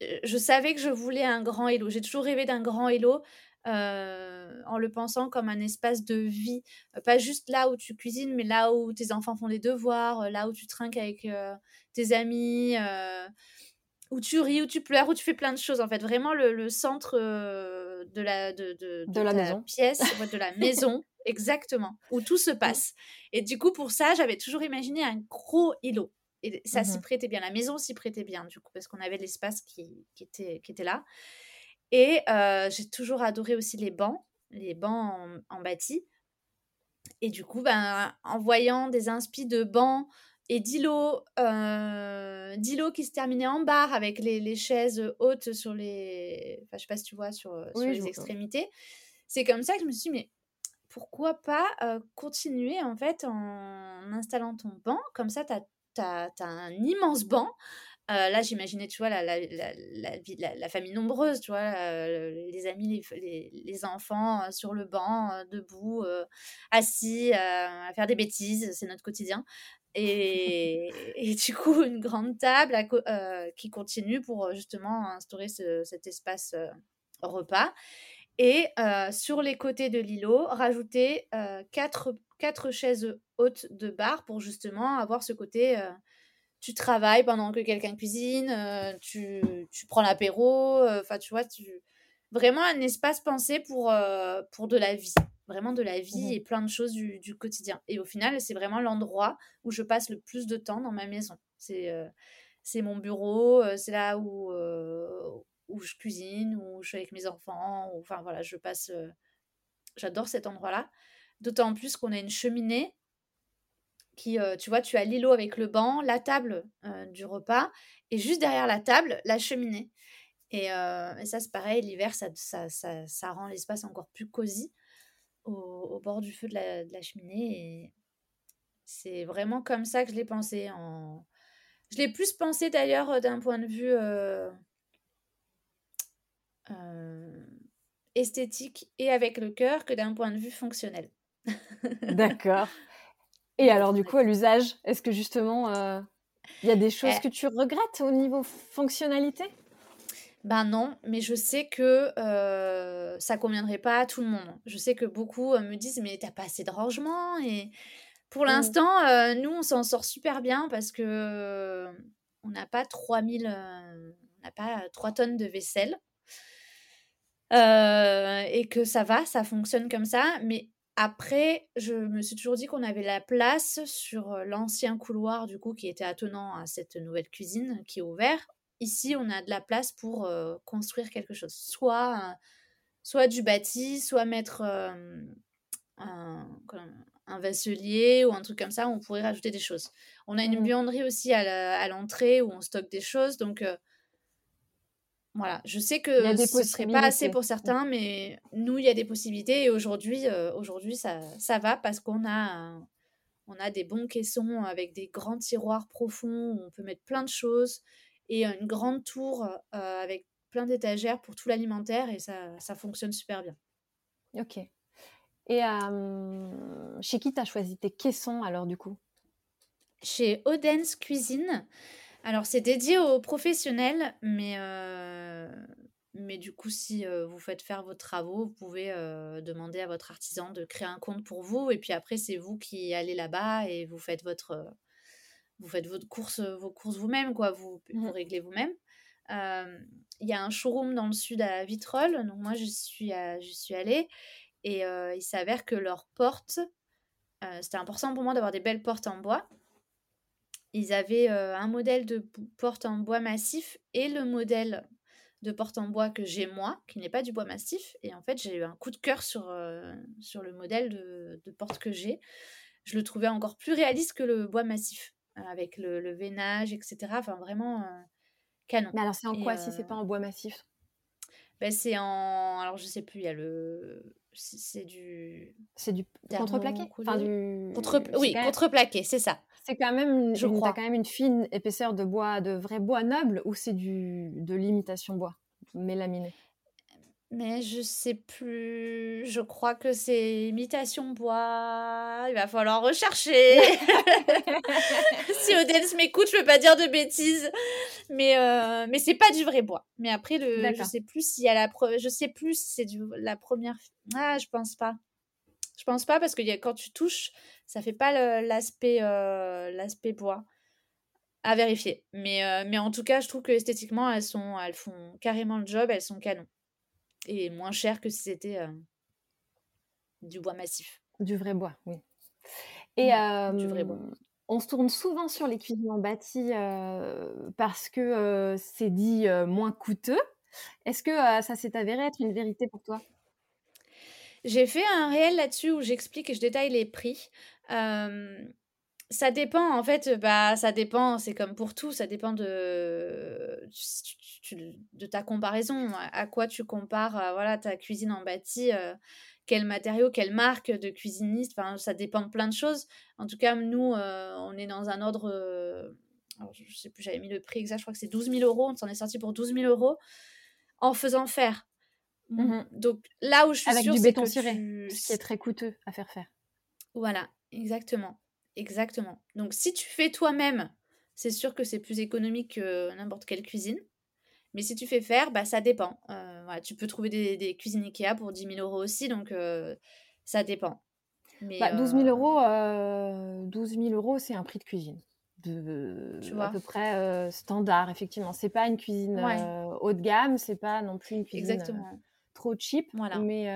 Je savais que je voulais un grand hello. J'ai toujours rêvé d'un grand hello. Euh, en le pensant comme un espace de vie, pas juste là où tu cuisines, mais là où tes enfants font des devoirs, là où tu trinques avec tes amis, où tu ris, où tu pleures, où tu fais plein de choses. En fait, vraiment le, centre de la, de, de, de, la maison. pièce, de la maison, exactement, où tout se passe. Et du coup, pour ça, j'avais toujours imaginé un gros îlot. Et ça s'y mmh prêtait bien, la maison s'y prêtait bien, du coup, parce qu'on avait l'espace qui, qui, était, qui était là. Et j'ai toujours adoré aussi les bancs, les bancs en, bâti. Et du coup, ben, en voyant des inspi de bancs et d'îlots, euh, qui se terminaient en barre avec les, les, chaises hautes sur les. Enfin, je sais pas si tu vois, sur, sur les extrémités. C'est comme ça que je me suis dit, mais pourquoi pas continuer en fait en installant ton banc? Comme ça, tu as tu as, un immense banc. Euh, là, j'imaginais, tu vois, la, la, la, la, famille nombreuse, tu vois, euh, les amis, les, les, enfants euh, sur le banc, debout, assis, à faire des bêtises, c'est notre quotidien. Et, et, du coup, une grande table qui continue pour justement instaurer ce, cet espace repas. Et sur les côtés de l'îlot, rajouter quatre quatre chaises hautes de bar pour justement avoir ce côté euh, tu travailles pendant que quelqu'un cuisine, euh, tu, tu, prends l'apéro, euh, enfin tu vois, tu... vraiment un espace pensé pour, pour de la vie, vraiment de la vie mmh et plein de choses du, du quotidien. Et au final, c'est vraiment l'endroit où je passe le plus de temps dans ma maison. C'est c'est mon bureau, c'est là où, où je cuisine, où je suis avec mes enfants, enfin voilà, je passe... J'adore cet endroit-là. D'autant plus qu'on a une cheminée qui, euh, tu vois, tu as l'îlot avec le banc, la table euh, du repas, et juste derrière la table, la cheminée. Et, euh, ça, c'est pareil, l'hiver, ça, rend l'espace encore plus cosy au, bord du feu de la, cheminée. C'est vraiment comme ça que je l'ai pensé. En... Je l'ai plus pensé d'ailleurs d'un point de vue esthétique et avec le cœur que d'un point de vue fonctionnel. D'accord. Et alors, du coup, à l'usage, est-ce que justement, euh, il y a des choses eh que tu regrettes au niveau fonctionnalité? Ben non, mais je sais que euh, ça conviendrait pas à tout le monde. Je sais que beaucoup euh, me disent mais t'as pas assez de rangement et pour mmh. l'instant euh, nous on s'en sort super bien parce que on n'a pas 3000 on n'a pas 3 tonnes de vaisselle. Et que ça va, ça fonctionne comme ça, mais après, je me suis toujours dit qu'on avait la place sur l'ancien couloir du coup qui était attenant à cette nouvelle cuisine qui est ouverte ici, on a de la place pour construire quelque chose. Soit, soit du bâti, soit mettre un, un, vaisselier ou un truc comme ça, où on pourrait rajouter des choses. On a une mmh. buanderie aussi à l'entrée où on stocke des choses. Donc, voilà, je sais que ce ne serait pas assez pour certains, mais nous, il y a des possibilités. Et aujourd'hui, aujourd'hui ça, ça va parce qu'on a, on a des bons caissons avec des grands tiroirs profonds où on peut mettre plein de choses et une grande tour avec plein d'étagères pour tout l'alimentaire et ça, ça, fonctionne super bien. Ok. Et chez qui tu as choisi tes caissons alors du coup? Chez Odense Cuisine. Alors c'est dédié aux professionnels, mais, mais du coup si vous faites faire vos travaux, vous pouvez demander à votre artisan de créer un compte pour vous et puis après c'est vous qui allez là-bas et vous faites votre vous faites votre course, vos courses vous-même, quoi. Vous, vous mmh. réglez vous-même. Il y a un showroom dans le sud à Vitrolles, donc moi je suis, je suis allée et il s'avère que leurs portes, c'était important pour moi d'avoir des belles portes en bois. Ils avaient un modèle de porte en bois massif et le modèle de porte en bois que j'ai moi, qui n'est pas du bois massif. Et en fait, j'ai eu un coup de cœur sur, sur le modèle de, de porte que j'ai. Je le trouvais encore plus réaliste que le bois massif avec le, le, veinage, etc. Enfin, vraiment euh, canon. Mais alors, c'est en quoi si c'est pas en bois massif? ben, C'est en. Alors, je sais plus, il y a le. C'est du. C'est du contreplaqué enfin, du... Contre... Oui, contreplaqué, c'est ça. C'est quand même une, je crois. quand même une fine épaisseur de bois, de vrai bois noble, ou c'est du de l'imitation bois mélaminé mais je sais plus. Je crois que c'est imitation bois. Il va falloir rechercher. si Odense m'écoute, je peux pas dire de bêtises. Mais, euh, mais c'est pas du vrai bois. Mais après, le, je sais plus s'il y a la Je sais plus si c'est du la première. Ah, je pense pas. Je pense pas parce que y a, quand tu touches, ça fait pas l'aspect euh, l'aspect bois. À vérifier. Mais, euh, mais en tout cas, je trouve que esthétiquement, elles, sont, elles font carrément le job. Elles sont canons et moins cher que si c'était euh, du bois massif. Du vrai bois, oui. Et du vrai bois. On se tourne souvent sur les cuisines en bâti parce que c'est dit moins coûteux. Est-ce que ça s'est avéré être une vérité pour toi? J'ai fait un réel là-dessus où j'explique et je détaille les prix. Ça dépend, en fait, bah, ça dépend, c'est comme pour tout, ça dépend de, de ta comparaison, à, quoi tu compares euh, voilà, ta cuisine en bâti, euh, quel matériau, quelle marque de cuisiniste, enfin, ça dépend de plein de choses. En tout cas, nous, euh, on est dans un ordre, alors, je sais plus, j'avais mis le prix exact, je crois que c'est 12 000 euros, on s'en est sorti pour 12 000 euros en faisant faire. Mmh Donc là où je suis Avec du béton ciré, ce qui est très coûteux à faire faire. Voilà, exactement. Exactement. Donc si tu fais toi-même, c'est sûr que c'est plus économique que n'importe quelle cuisine. Mais si tu fais faire, bah, ça dépend. Euh, tu peux trouver des, des, cuisines Ikea pour 10 000 euros aussi, donc euh, ça dépend. Mais, 12 000 euh, euros, 12 000 euros, c'est un prix de cuisine. De, tu vois. à peu près standard, effectivement. C'est pas une cuisine haut de gamme, c'est pas non plus une cuisine trop cheap. Voilà. Mais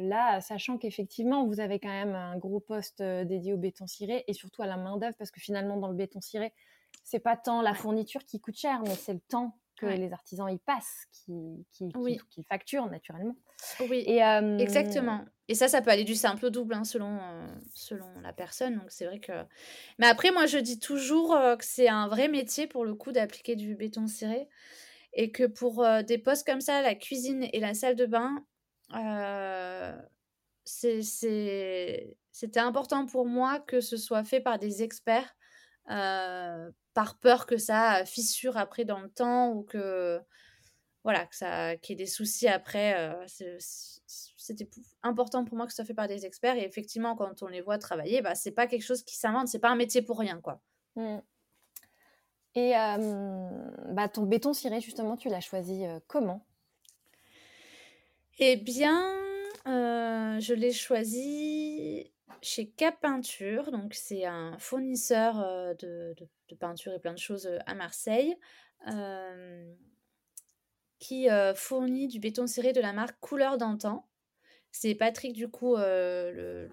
là, sachant qu'effectivement, vous avez quand même un gros poste dédié au béton ciré et surtout à la main-d'œuvre, parce que finalement, dans le béton ciré, c'est pas tant la fourniture qui coûte cher, mais c'est le temps que les artisans y passent, qui, qui, facturent naturellement. Oui, et, exactement. Et ça, ça peut aller du simple au double hein, selon, selon la personne. Donc c'est vrai que. Mais après, moi, je dis toujours que c'est un vrai métier pour le coup d'appliquer du béton ciré. Et que pour des postes comme ça, la cuisine et la salle de bain, c'était important pour moi que ce soit fait par des experts par peur que ça fissure après dans le temps ou que voilà ça qu'il y ait des soucis après euh, c'était important pour moi que ça soit fait par des experts et effectivement quand on les voit travailler bah c'est pas quelque chose qui s'invente c'est pas un métier pour rien quoi mmh. Et bah, ton béton ciré, justement, tu l'as choisi comment? Eh bien, je l'ai choisi chez Cap Peinture. Donc, c'est un fournisseur de, de, peinture et plein de choses à Marseille. qui fournit du béton ciré de la marque Couleur d'antan. C'est Patrick, du coup, le,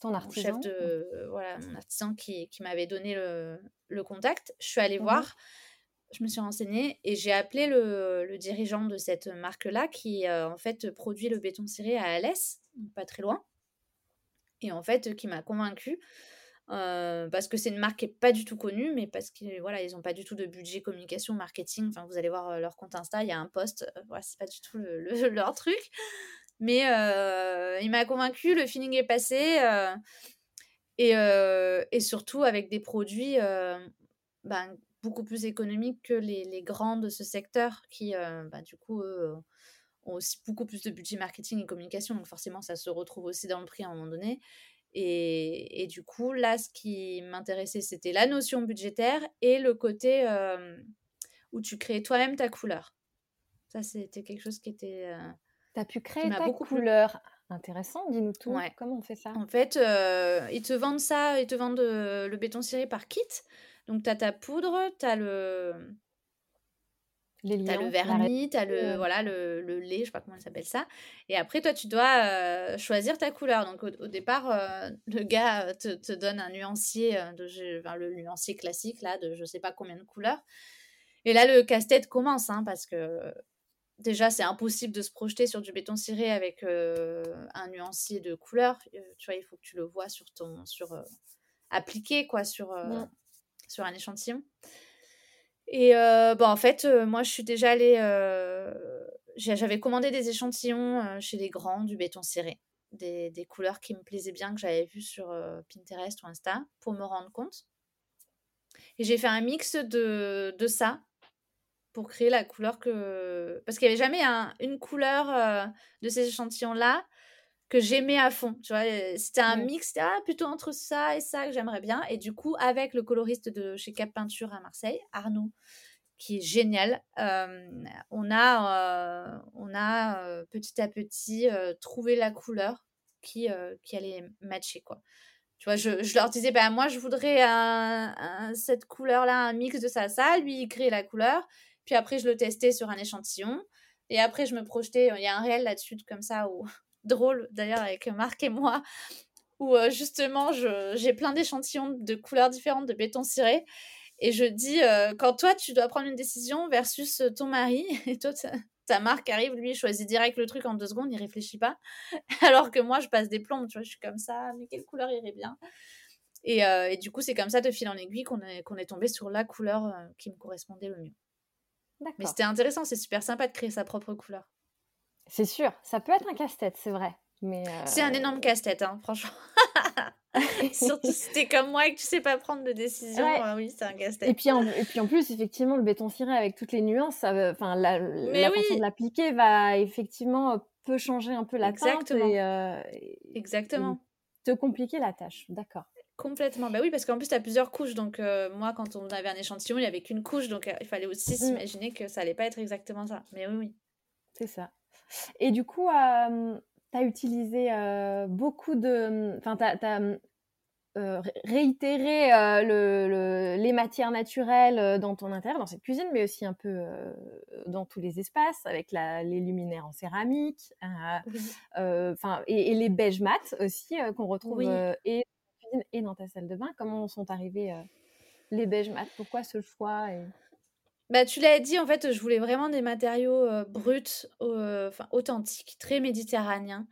Ton chef de. voilà, mon artisan qui, qui m'avait donné le, le, contact. Je suis allée mmh voir, je me suis renseignée et j'ai appelé le, le, dirigeant de cette marque-là qui, en fait, produit le béton ciré à Alès, pas très loin. Et en fait, qui m'a convaincue. parce que c'est une marque qui n'est pas du tout connue, mais parce qu'ils voilà, ils n'ont pas du tout de budget communication, marketing. Enfin, vous allez voir leur compte Insta, il y a un post. voilà, c'est pas du tout leur truc. Mais euh, il m'a convaincu, le feeling est passé. Euh, et, euh, et, surtout avec des produits ben, beaucoup plus économiques que les, les, grands de ce secteur qui, ben, du coup, ont aussi beaucoup plus de budget marketing et communication. Donc forcément, ça se retrouve aussi dans le prix à un moment donné. Et, et du coup, là, ce qui m'intéressait, c'était la notion budgétaire et le côté où tu crées toi-même ta couleur. Ça, c'était quelque chose qui était tu as pu créer ta beaucoup couleur. Intéressant, dis-nous tout. Comment on fait ça? En fait, euh, ils te vendent ça, ils te vendent euh, le béton ciré par kit. Donc, tu as ta poudre, tu as le. Les as le vernis, tu as le, voilà, le, le, lait, je sais pas comment ça s'appelle ça. Et après, toi, tu dois euh, choisir ta couleur. Donc, au, départ, le gars te, te, donne un nuancier, de, enfin, le nuancier classique, là, de je sais pas combien de couleurs. Et là, le casse-tête commence, hein, parce que déjà, c'est impossible de se projeter sur du béton ciré avec un nuancier de couleur. tu vois, il faut que tu le vois sur ton, sur appliqué quoi, sur sur un échantillon. Et bon, en fait, moi, je suis déjà allée. J'avais commandé des échantillons chez les grands du béton ciré, des, des couleurs qui me plaisaient bien que j'avais vues sur Pinterest ou Insta pour me rendre compte. Et j'ai fait un mix de, de ça pour créer la couleur que. Parce qu'il n'y avait jamais une couleur euh, de ces échantillons-là que j'aimais à fond. Tu vois, c'était un mix ah, plutôt entre ça et ça que j'aimerais bien. Et du coup, avec le coloriste de chez Cap Peinture à Marseille, Arnaud, qui est génial, euh, on a, euh, on a petit à petit trouvé la couleur qui, qui allait matcher. quoi. Tu vois, je, je, leur disais, bah, moi, je voudrais un, cette couleur-là, un mix de ça, ça. Lui, il crée la couleur. Puis après, je le testais sur un échantillon. Et après, je me projetais. Il y a un réel là-dessus, comme ça, où... drôle d'ailleurs, avec Marc et moi, où euh, justement, j'ai plein d'échantillons de couleurs différentes de béton ciré. Et je dis, euh, quand toi, tu dois prendre une décision versus ton mari, et toi, ta marque arrive, lui, choisit direct le truc en deux secondes, il réfléchit pas. Alors que moi, je passe des plombs, tu vois, je suis comme ça, mais quelle couleur irait bien? Et, euh, et, du coup, c'est comme ça, de fil en aiguille, qu'on est, qu'on est tombé sur la couleur qui me correspondait le mieux. Mais c'était intéressant, c'est super sympa de créer sa propre couleur. C'est sûr, ça peut être un casse-tête, c'est vrai. Mais C'est un énorme casse-tête, hein, franchement. Surtout si t'es comme moi et que tu sais pas prendre de décision, euh, oui, c'est un casse-tête. Et puis, en, et puis en plus, effectivement, le béton ciré avec toutes les nuances, enfin, la, la façon de l'appliquer va effectivement euh, peut changer un peu la teinte et, euh, Exactement. te compliquer la tâche, d'accord. Complètement. Bah oui, parce qu'en plus, tu as plusieurs couches. Donc, euh, moi, quand on avait un échantillon, il n'y avait qu'une couche. Donc, euh, il fallait aussi mm. s'imaginer que ça allait pas être exactement ça. Mais oui, oui. C'est ça. Et du coup, tu as utilisé beaucoup de. Enfin, tu as, réitéré le, les matières naturelles dans ton intérieur, dans cette cuisine, mais aussi un peu dans tous les espaces, avec la, les luminaires en céramique, enfin et, les beige mat aussi qu'on retrouve oui. et et dans ta salle de bain. Comment sont arrivés euh, les beige mat Pourquoi ce choix et... Bah, tu l'as dit, en fait, je voulais vraiment des matériaux euh, bruts, enfin authentiques, très méditerranéens.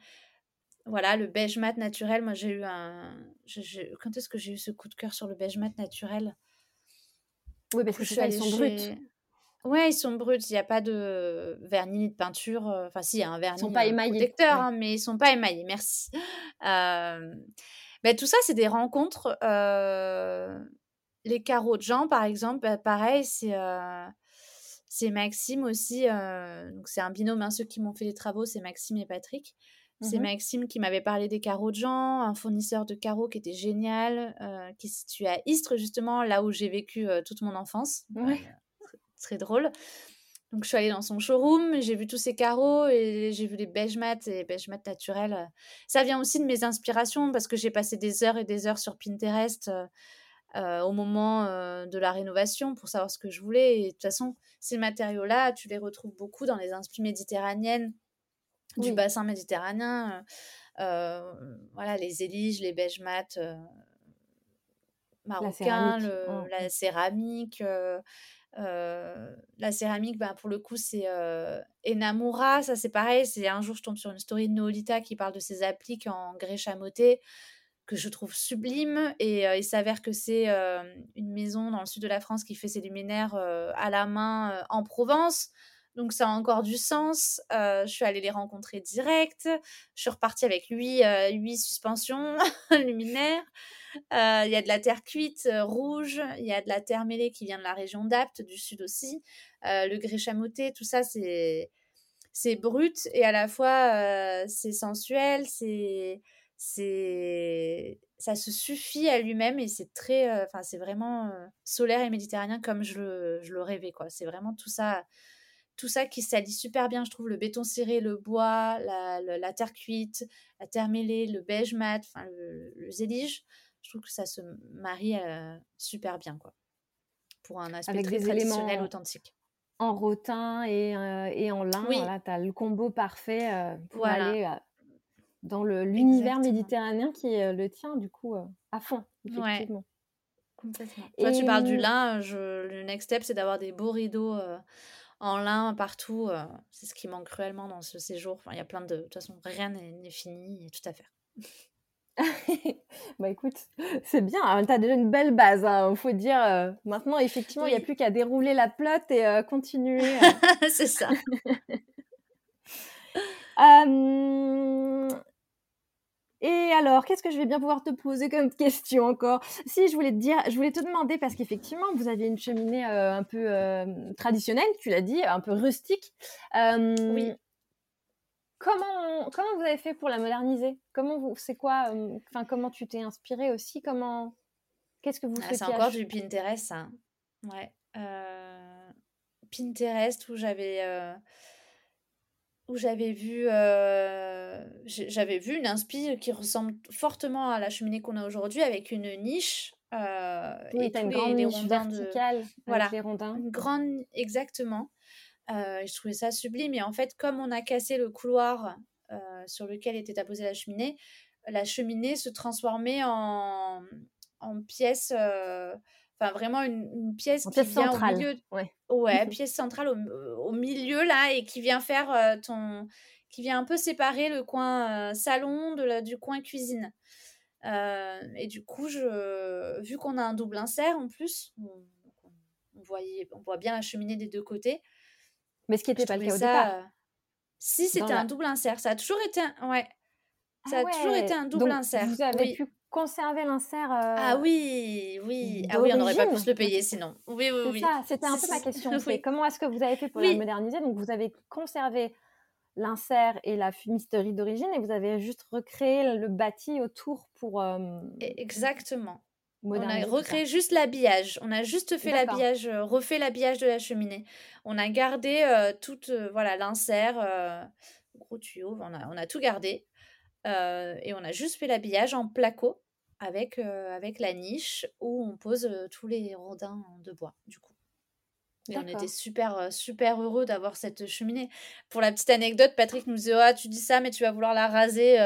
Voilà, le beige mat naturel. Moi, j'ai eu un. Quand est-ce que j'ai eu ce coup de cœur sur le beige mat naturel? Oui, parce que ça, ils sont bruts. Ouais, ils sont bruts. Il n'y a pas de vernis ni de peinture. Euh, enfin, si, il y a un vernis. Ils sont pas émaillés. Protecteur, hein, mais ils sont pas émaillés. Merci. Euh, bah, tout ça, c'est des rencontres. les carreaux de Jean, par exemple, bah, pareil, c'est c'est Maxime aussi. donc c'est un binôme, hein, ceux qui m'ont fait les travaux, c'est Maxime et Patrick. C'est Mmh Maxime qui m'avait parlé des carreaux de Jean, un fournisseur de carreaux qui était génial, euh, qui est situé à Istres, justement, là où j'ai vécu euh, toute mon enfance. Ouais. Euh, très drôle. Donc, je suis allée dans son showroom, j'ai vu tous ses carreaux et j'ai vu les beige mat et beige mat naturels. Ça vient aussi de mes inspirations parce que j'ai passé des heures et des heures sur Pinterest euh, euh, au moment euh, de la rénovation pour savoir ce que je voulais. Et de toute façon, ces matériaux-là, tu les retrouves beaucoup dans les inspi méditerranéennes du bassin méditerranéen. euh, voilà, les éliges, les beige mat La marocains, céramique. le- Mmh, la céramique. Euh, la céramique, ben, pour le coup, c'est euh, Enamura. Ça, c'est pareil. C'est un jour, je tombe sur une story de Noolita qui parle de ses appliques en grès chamoté que je trouve sublime. Et euh, il s'avère que c'est euh, une maison dans le sud de la France qui fait ses luminaires à la main en Provence. Donc ça a encore du sens. Je suis allée les rencontrer direct. Je suis repartie avec euh, huit suspensions luminaires. Euh, Il y a de la terre cuite euh, rouge, il y a de la terre mêlée qui vient de la région d'Apt, du sud aussi. Euh, le grès chamoté, tout ça, c'est c'est brut et à la fois c'est sensuel, c'est ça se suffit à lui-même et c'est très enfin c'est vraiment solaire et méditerranéen comme je le, je le rêvais quoi. C'est vraiment tout ça tout ça qui s'allie super bien, je trouve le béton ciré, le bois, la, la, la terre cuite, la terre mêlée, le beige mat, enfin le, le zélige. Je trouve que ça se marie euh, super bien quoi. Pour un aspect Avec très des traditionnel éléments authentique. en rotin et, euh, et en lin. Oui. Voilà, tu as le combo parfait euh, pour Voilà. aller euh, dans l'univers méditerranéen qui est le tien, du coup, à fond, Ouais. effectivement. Complètement. Toi, tu Et parles du lin. Je... Le next step, c'est d'avoir des beaux rideaux en lin partout. c'est ce qui manque cruellement dans ce séjour. Enfin, il y a plein de... De toute façon, rien n'est n'est fini. Il y a tout à faire. Bah écoute, c'est bien, tu as déjà une belle base, il faut dire. euh, maintenant, effectivement, il n'y a plus qu'à dérouler la plotte et euh, continuer. euh. c'est ça. Et alors, qu'est-ce que je vais bien pouvoir te poser comme question encore? Si, je voulais te dire, je voulais te demander, parce qu'effectivement, vous aviez une cheminée un peu traditionnelle, tu l'as dit, un peu rustique. Oui. Comment, comment vous avez fait pour la moderniser? Comment vous, c'est quoi euh, Enfin, comment tu t'es inspiré aussi? Comment, qu'est-ce que vous Ah, c'est encore du Pinterest, hein. Ouais. Euh, Pinterest où j'avais euh, où j'avais vu j'avais vu une inspi qui ressemble fortement à la cheminée qu'on a aujourd'hui avec une niche Oui, et tu as tous une les, grande les niche rondins de verticale voilà les rondins. une grande exactement Euh, je trouvais ça sublime et en fait comme on a cassé le couloir euh, sur lequel était apposée la cheminée la cheminée se transformait en en pièce euh, enfin vraiment une, une pièce En qui pièce vient au centrale. milieu Ouais. Ouais, pièce centrale au, au milieu là et qui vient faire ton qui vient un peu séparer le coin salon de la, du coin cuisine. Et du coup, je, vu qu'on a un double insert en plus, on, on voyait, on voit bien la cheminée des deux côtés. Mais ce qui n'était pas le cas au ça. départ. euh, Si, c'était la... un double insert. Ça a toujours été un, ouais, Ah ça a toujours été un double Donc, insert. vous avez Oui. pu conserver l'insert Ah oui, oui. Ah oui, on n'aurait pas pu se le payer sinon. Oui, oui, oui. c'était un peu ma question. Oui. comment est-ce que vous avez fait pour la Oui. moderniser? Donc, vous avez conservé l'insert et la fumisterie d'origine et vous avez juste recréé le bâti autour pour euh, E- Exactement. On a ça. recréé juste l'habillage. On a juste fait l'habillage, euh, refait l'habillage de la cheminée. On a gardé euh, tout, euh, voilà, l'insert, euh, gros tuyau, on a, on a tout gardé. Et on a juste fait l'habillage en placo avec, avec la niche où on pose tous les rodins de bois, du coup. Et on était super, super heureux d'avoir cette cheminée. Pour la petite anecdote, Patrick nous disait Ah, tu dis ça, mais tu vas vouloir la raser.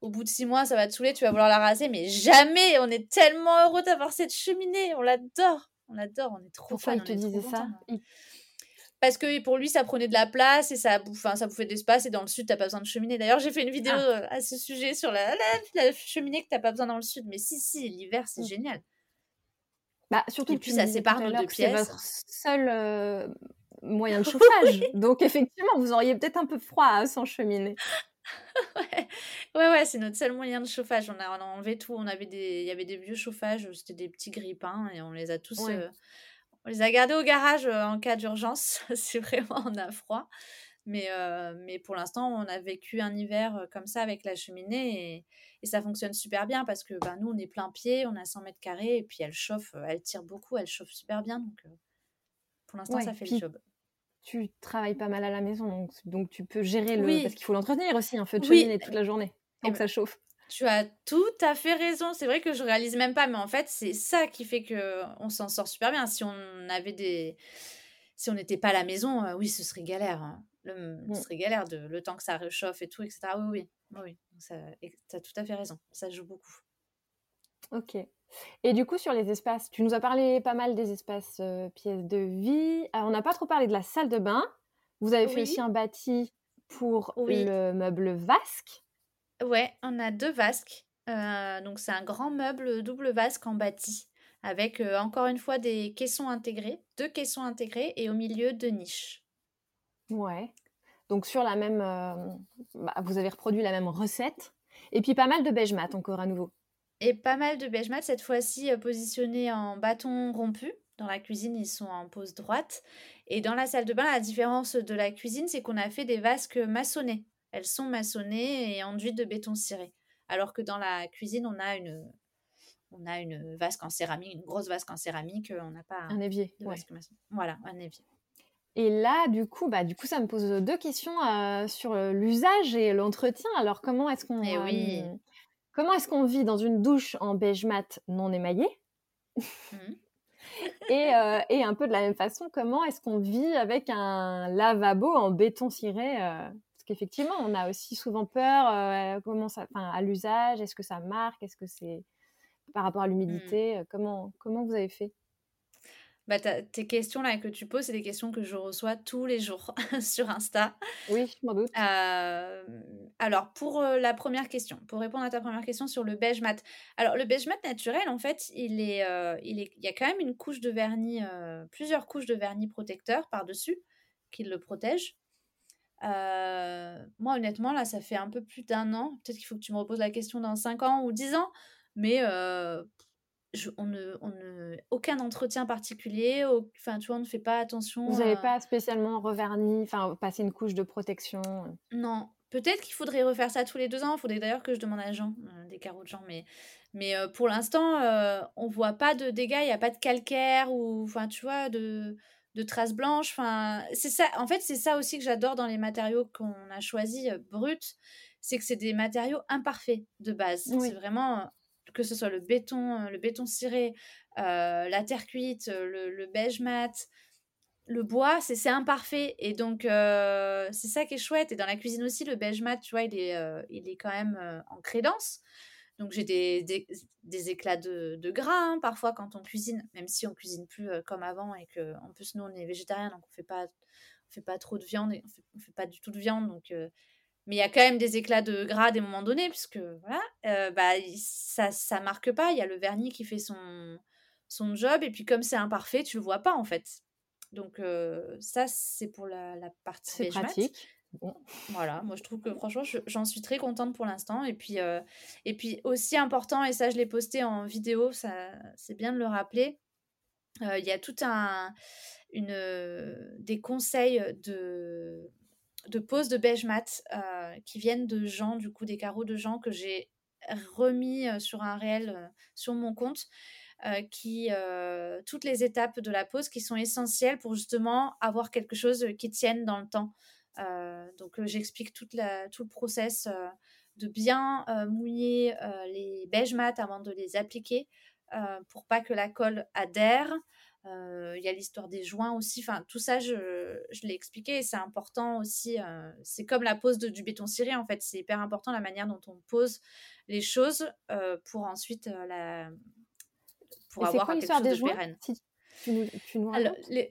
Au bout de six mois, ça va te saouler, tu vas vouloir la raser. Mais jamais On est tellement heureux d'avoir cette cheminée. On l'adore. On l'adore. On est trop Pourquoi fans. il te disait ça. Il- Parce que pour lui, ça prenait de la place et ça, bouffe- enfin, ça bouffait de l'espace. Et dans le sud, t'as pas besoin de cheminée. D'ailleurs, j'ai fait une vidéo Ah, à ce sujet sur la, la, la cheminée que t'as pas besoin dans le sud. Mais si, si, l'hiver, c'est mm. génial. bah, surtout Et puis, ça sépare nos deux que c'est pièces. votre seul euh, moyen de chauffage. Donc, effectivement, vous auriez peut-être un peu froid hein, sans cheminée. Ouais, ouais, ouais, c'est notre seul moyen de chauffage. On a, on a enlevé tout. On avait des, il y avait des vieux chauffages, c'était des petits grippins et on les a tous, Ouais. euh, on les a gardés au garage euh, en cas d'urgence. c'est vraiment, on a froid. Mais, mais pour l'instant, on a vécu un hiver comme ça avec la cheminée et, et ça fonctionne super bien parce que ben, nous, on est plein pied, on a 100 mètres carrés et puis elle chauffe, elle tire beaucoup, elle chauffe super bien. Donc pour l'instant, ça fait le job. Tu travailles pas mal à la maison, donc, donc tu peux gérer le. Parce qu'il faut l'entretenir aussi, un feu de cheminée toute la journée, tant que ça chauffe. Tu as tout à fait raison. C'est vrai que je réalise même pas, mais en fait, c'est ça qui fait que on s'en sort super bien. Si on avait des, si on n'était pas à la maison, euh, oui, ce serait galère. Hein. Le, Ce serait galère de le temps que ça réchauffe et tout, etc. Oui, oui, oui. Tu as tout à fait raison. Ça joue beaucoup. Ok. Et du coup, sur les espaces, tu nous as parlé pas mal des espaces euh, pièces de vie. Euh, on n'a pas trop parlé de la salle de bain. Vous avez fait aussi un bâti pour le meuble vasque. Ouais, on a deux vasques. donc, c'est un grand meuble double vasque en bâti avec encore une fois des caissons intégrés, deux caissons intégrés et au milieu deux niches. Ouais. Donc sur la même, bah, vous avez reproduit la même recette et puis pas mal de beige mat encore à nouveau. Et pas mal de beige mat cette fois-ci positionnés en bâton rompu. Dans la cuisine, ils sont en pose droite. Et dans la salle de bain, la différence de la cuisine, c'est qu'on a fait des vasques maçonnées. Elles sont maçonnées et enduites de béton ciré. Alors que dans la cuisine, on a une, on a une vasque en céramique, une grosse vasque en céramique, on n'a pas un, évier. Voilà, un évier. Et là, du coup, bah, du coup, ça me pose deux questions euh, sur l'usage et l'entretien. Alors, comment est-ce qu'on eh oui. Comment est-ce qu'on vit dans une douche en beige mat non émaillée? Mmh. et, euh, et, un peu de la même façon, comment est-ce qu'on vit avec un lavabo en béton ciré euh, Parce qu'effectivement, on a aussi souvent peur. comment ça, à l'usage, est-ce que ça marque Est-ce que c'est par rapport à mmh. l'humidité comment, comment vous avez fait? Bah, tes questions là que tu poses, c'est des questions que je reçois tous les jours sur Insta. Oui, je m'en doute. alors, pour la première question, pour répondre à ta première question sur le beige mat. Alors, le beige mat naturel, en fait, il, est, il, est, il y a quand même une couche de vernis, plusieurs couches de vernis protecteur par-dessus qui le protègent. moi, honnêtement, là, ça fait un peu plus d'un an. Peut-être qu'il faut que tu me reposes la question dans 5 ans ou 10 ans mais on, ne, on ne, aucun entretien particulier, enfin, tu vois, on ne fait pas attention. Vous n'avez pas spécialement reverni, enfin, passé une couche de protection Non, peut-être qu'il faudrait refaire ça tous les deux ans. Il faudrait d'ailleurs que je demande à Jean, des carreaux de Jean, mais, mais pour l'instant, on voit pas de dégâts, il n'y a pas de calcaire ou, enfin, tu vois, de, de traces blanches. Enfin, c'est ça. En fait, c'est ça aussi que j'adore dans les matériaux qu'on a choisis bruts, c'est que c'est des matériaux imparfaits de base. C'est vraiment que ce soit le béton, euh, le béton ciré, euh, la terre cuite, euh, le, beige mat, le bois, c'est imparfait. Et donc, c'est ça qui est chouette. Et dans la cuisine aussi, le beige mat, tu vois, il est, il est quand même en crédence. Donc, j'ai des, des, éclats de, de gras hein, parfois quand on cuisine, même si on cuisine plus comme avant et que, en plus, nous, on est végétarien, donc on fait pas on fait pas trop de viande, on fait, fait pas du tout de viande, donc mais il y a quand même des éclats de gras à des moments donnés, puisque voilà, euh, bah, ça ça marque pas. Il y a le vernis qui fait son, son job, et puis comme c'est imparfait, tu le vois pas en fait. Donc euh, ça, c'est pour la, la partie C'est pratique. Voilà, moi je trouve que franchement, j'en suis très contente pour l'instant. Et puis, euh, et puis aussi important, et ça je l'ai posté en vidéo, ça c'est bien de le rappeler. Il y a tout un une des conseils de de poses de beige mat euh, qui viennent de gens, du coup, des carreaux de gens que j'ai remis euh, sur un réel euh, sur mon compte. qui toutes les étapes de la pose qui sont essentielles pour justement avoir quelque chose qui tienne dans le temps. donc j'explique tout le process de bien mouiller les beige mat avant de les appliquer pour pas que la colle adhère. Euh, il y a l'histoire des joints aussi. Enfin, tout ça, je, je l'ai expliqué c'est important aussi. Euh, c'est comme la pose de, du béton ciré, en fait. C'est hyper important la manière dont on pose les choses euh, pour ensuite la, pour avoir quelque chose de pérenne. tu nous, tu nous Alors, les,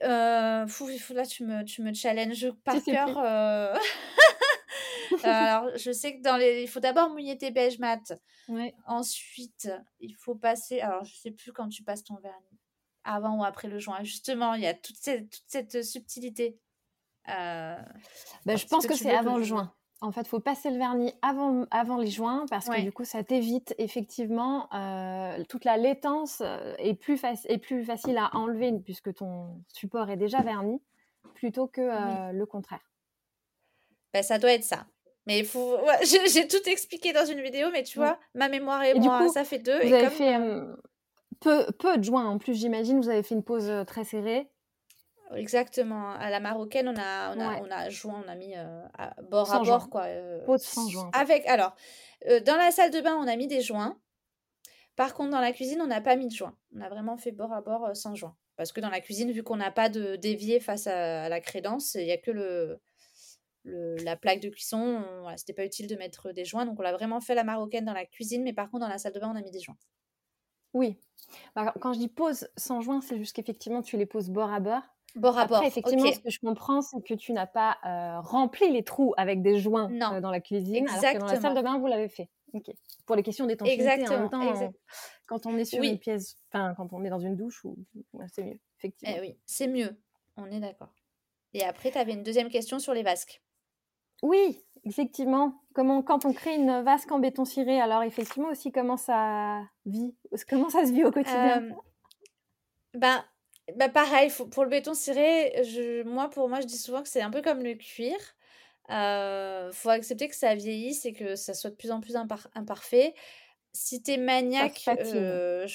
fou, là, tu me, tu me challenges par cœur. alors, je sais que dans les, il faut d'abord mouiller tes beige mat. Ouais. Ensuite, il faut passer. Alors, je sais plus quand tu passes ton vernis avant ou après le joint. Justement, il y a toute cette, toute cette subtilité. Euh, bah, je pense que, c'est avant le joint. En fait, il faut passer le vernis avant, avant les joints parce que du coup, ça t'évite effectivement euh, toute la laitance euh, est plus, est plus facile à enlever puisque ton support est déjà verni plutôt que le contraire. Ben, ça doit être ça. Mais il faut. j'ai tout expliqué dans une vidéo, mais tu vois, ma mémoire et, moi, ça fait deux. Vous avez fait peu, peu de joints en plus, j'imagine. Vous avez fait une pause très serrée. Exactement. À la marocaine, on a, on a, on a joint, on a mis bord à bord, quoi. pause sans joint. Avec, alors, dans la salle de bain, on a mis des joints. Par contre, dans la cuisine, on n'a pas mis de joints. On a vraiment fait bord à bord sans joint. Parce que dans la cuisine, vu qu'on n'a pas de dévier face à, la crédence, il n'y a que le, la plaque de cuisson. Voilà, C'était pas utile de mettre des joints. Donc, on l'a vraiment fait la marocaine dans la cuisine. Mais par contre, dans la salle de bain, on a mis des joints. Oui. Bah, quand je dis pose sans joint, c'est juste qu'effectivement, tu les poses bord à bord. Bord à Après, bord. effectivement, ce que je comprends, c'est que tu n'as pas euh, rempli les trous avec des joints euh, dans la cuisine, Exactement. alors que dans la salle de bain, vous l'avez fait. Pour les questions d'étanchéité, en même temps, quand on est sur une pièce, enfin, quand on est dans une douche, c'est mieux, effectivement. Eh oui, c'est mieux. On est d'accord. Et après, tu avais une deuxième question sur les vasques. Oui, effectivement. Comment, quand on crée une vasque en béton ciré, alors effectivement aussi comment ça vit, comment ça se vit au quotidien? Euh, bah pareil, pour le béton ciré, je, moi pour moi je dis souvent que c'est un peu comme le cuir. Euh, faut accepter que ça vieillisse et que ça soit de plus en plus imparfait. Si t'es maniaque, euh,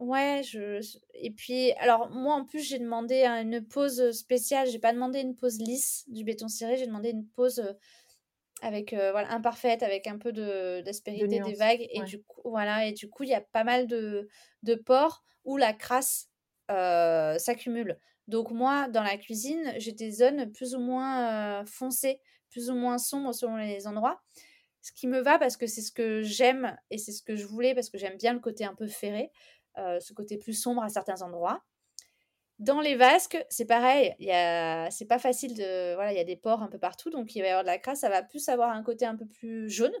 ouais, je, et puis alors moi en plus j'ai demandé une pause spéciale. J'ai pas demandé une pause lisse du béton ciré, j'ai demandé une pause euh, avec voilà imparfaite, avec un peu de d'aspérité des vagues et du coup voilà et du coup il y a pas mal de de pores où la crasse euh, s'accumulent. Donc moi, dans la cuisine, j'ai des zones plus ou moins euh, foncées, plus ou moins sombres selon les endroits. Ce qui me va parce que c'est ce que j'aime et c'est ce que je voulais parce que j'aime bien le côté un peu ferré, euh, ce côté plus sombre à certains endroits. Dans les vasques, c'est pareil, c'est pas facile de voilà, il y a des pores un peu partout donc il va y avoir de la crasse, ça va plus avoir un côté un peu plus jaune.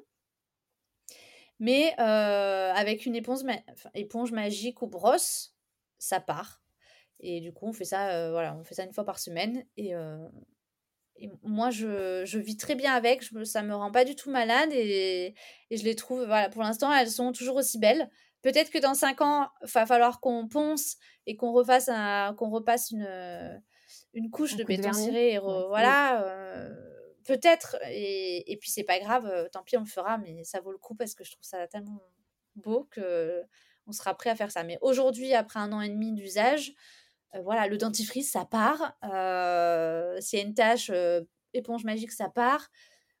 Mais avec une éponge, éponge magique ou brosse, ça part. Et du coup, on fait ça, euh, voilà, on fait ça une fois par semaine. Et, euh, moi, je, je, vis très bien avec. Ça me rend pas du tout malade. Et, et je les trouve, voilà, pour l'instant, elles sont toujours aussi belles. Peut-être que dans cinq ans, il va falloir qu'on ponce et qu'on refasse un, qu'on repasse une, une couche de béton ciré. Et voilà. Euh, peut-être. Et, et puis, c'est pas grave. Tant pis, on le fera. Mais ça vaut le coup parce que je trouve ça tellement beau que on sera prêt à faire ça. Mais aujourd'hui, après un an et demi d'usage, euh, voilà, le dentifrice, ça part. Euh, s'il y a une tâche, euh, éponge magique, ça part.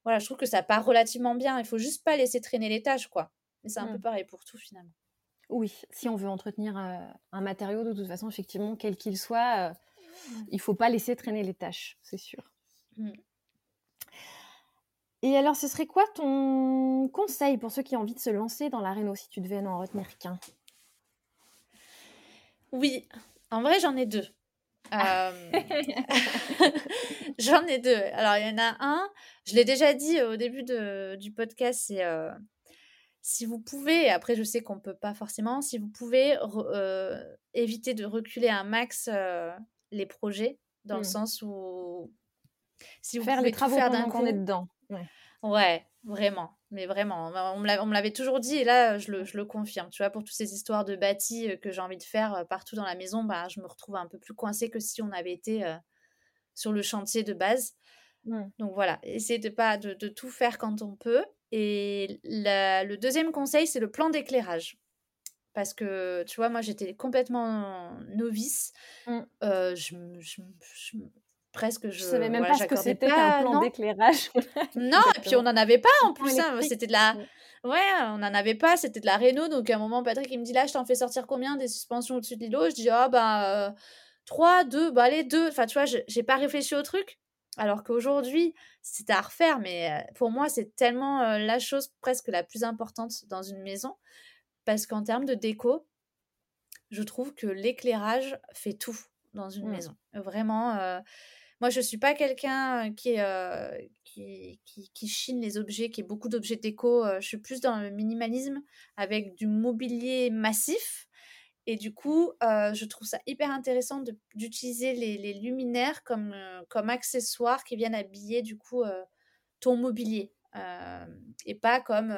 Voilà, je trouve que ça part relativement bien. Il faut juste pas laisser traîner les tâches, quoi. Mais c'est un peu mmh. pareil pour tout, finalement. Oui, si on veut entretenir un matériau, de toute façon, effectivement, quel qu'il soit, il faut pas laisser traîner les tâches, c'est sûr. Mmh. Et alors, ce serait quoi ton conseil pour ceux qui ont envie de se lancer dans la réno, si tu devais n'en retenir qu'un? Oui, en vrai, j'en ai deux. Ah. j'en ai deux. Alors, il y en a un, je l'ai déjà dit au début de, du podcast, c'est euh, si vous pouvez, après je sais qu'on ne peut pas forcément, si vous pouvez euh, éviter de reculer un max euh, les projets, dans le mmh. sens où si vous faire les travaux faire d'un coup, est dedans. Ouais. ouais, vraiment mais vraiment, on me l'avait toujours dit et là, je le, confirme. Tu vois, pour toutes ces histoires de bâtis euh, que j'ai envie de faire partout dans la maison, bah, je me retrouve un peu plus coincée que si on avait été euh, sur le chantier de base. Donc voilà, essayez de pas de, tout faire quand on peut. Et le deuxième conseil, c'est le plan d'éclairage. Parce que, tu vois, moi, j'étais complètement novice. Mmh. je, presque je, savais même pas ce que c'était qu'un plan d'éclairage. Non et puis on n'en avait pas en plus hein, c'était de la ouais on n'en avait pas c'était de la réno. Donc à un moment Patrick il me dit là je t'en fais sortir combien des suspensions au-dessus de l'îlot? Je dis ah bah 3 euh, 2 bah allez 2 enfin tu vois j'ai pas réfléchi au truc alors qu'aujourd'hui c'était à refaire mais euh, pour moi c'est tellement euh, la chose presque la plus importante dans une maison parce qu'en termes de déco je trouve que l'éclairage fait tout dans une mmh. maison vraiment moi, je ne suis pas quelqu'un qui, euh, qui, qui, chine les objets, qui est beaucoup d'objets déco. je suis plus dans le minimalisme avec du mobilier massif. Et du coup, je trouve ça hyper intéressant d'utiliser les, les, luminaires comme, comme accessoires qui viennent habiller du coup ton mobilier. et pas comme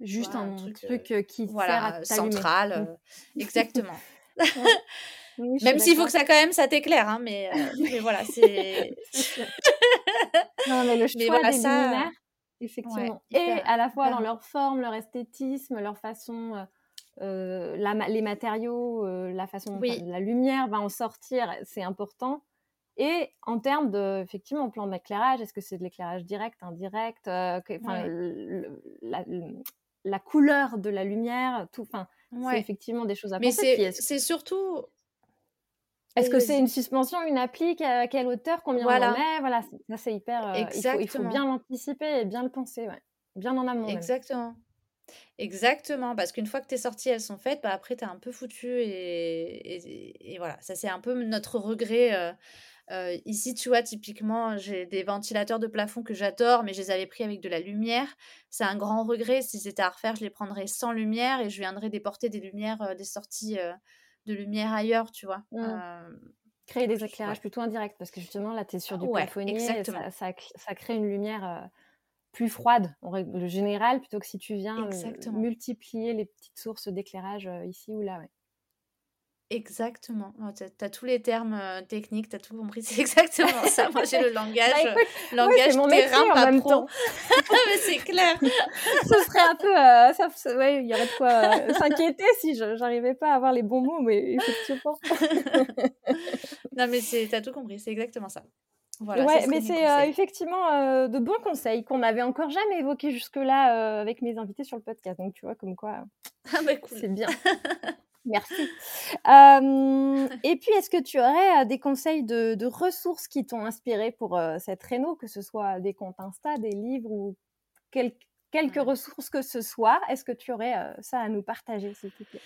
juste un, truc, qui voilà, sert à central. Exactement. Même s'il faut que ça quand même ça t'éclaire, hein, mais, mais voilà, c'est. non, mais le choix des luminaires, effectivement. et à la fois dans leur forme, leur esthétisme, leur façon. La, les matériaux, la façon dont la lumière va en sortir, c'est important. Et en termes de, effectivement, plan d'éclairage, est-ce que c'est de l'éclairage direct, indirect, la, la, couleur de la lumière, tout, enfin, c'est effectivement des choses à penser. Mais c'est surtout. Est-ce que c'est une suspension, une applique, à quelle hauteur, combien voilà. on met? Voilà, ça c'est hyper. Exactement. Il faut, bien l'anticiper et bien le penser, ouais. bien en amont. Exactement. Exactement, parce qu'une fois que tes sorties elles sont faites, bah après es un peu foutu et, et, voilà, ça c'est un peu notre regret. Euh, ici, tu vois, typiquement, j'ai des ventilateurs de plafond que j'adore, mais je les avais pris avec de la lumière. C'est un grand regret. Si c'était à refaire, je les prendrais sans lumière et je viendrais déporter des lumières, euh, des sorties euh, de lumière ailleurs, tu vois. Mmh. Créer des éclairages plutôt indirects, parce que justement, là, tu es sur du ouais, ça, ça, crée une lumière plus froide, en règle générale, plutôt que si tu viens multiplier les petites sources d'éclairage ici ou là. Ouais. Exactement. tu as, tous les termes techniques, tu as tout compris. C'est exactement ça. Moi, j'ai le langage, bah, langage mon terrain, pas en pro. Mais c'est clair. Ce serait un peu. ça, ouais, il y aurait de quoi s'inquiéter si j'arrivais pas à avoir les bons mots, mais effectivement. non, mais tu as tout compris. C'est exactement ça. Voilà, ouais, mais c'est effectivement de bons conseils qu'on n'avait encore jamais évoqués jusque-là avec mes invités sur le podcast. Donc, tu vois, comme quoi, ah bah cool. c'est bien. Merci. et puis, est-ce que tu aurais des conseils de, ressources qui t'ont inspiré pour cette réno, que ce soit des comptes Insta, des livres ou quelques ressources que ce soit? Est-ce que tu aurais ça à nous partager, s'il te plaît?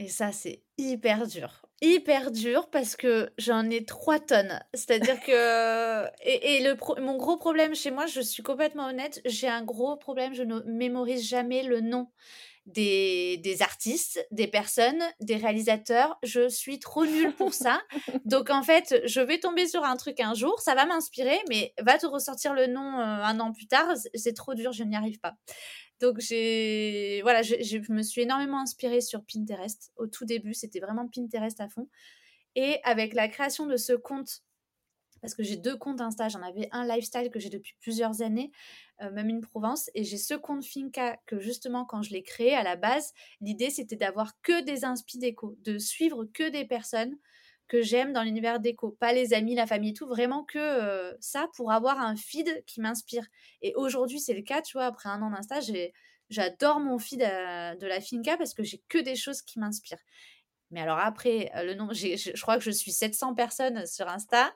Et ça, c'est hyper dur. Hyper dur parce que j'en ai trois tonnes. C'est-à-dire que. Et, le mon gros problème chez moi, je suis complètement honnête, j'ai un gros problème, je ne mémorise jamais le nom des, artistes, des personnes, des réalisateurs. Je suis trop nulle pour ça. Donc en fait, je vais tomber sur un truc un jour, ça va m'inspirer, mais va te ressortir le nom euh, un an plus tard, c'est trop dur, je n'y arrive pas. Donc voilà, je, je, me suis énormément inspirée sur Pinterest. Au tout début, c'était vraiment Pinterest à fond. Et avec la création de ce compte parce que j'ai deux comptes Insta. J'en avais un lifestyle que j'ai depuis plusieurs années, euh, même une Provence, et j'ai ce compte Finca que justement quand je l'ai créé à la base, l'idée c'était d'avoir que des inspi déco, de suivre que des personnes que j'aime dans l'univers déco, pas les amis, la famille, tout, vraiment que euh, ça pour avoir un feed qui m'inspire. Et aujourd'hui c'est le cas, tu vois, après un an d'Insta, j'adore mon feed euh, de la Finca parce que j'ai que des choses qui m'inspirent. Mais alors après, le nom, je crois que je suis 700 personnes sur Insta.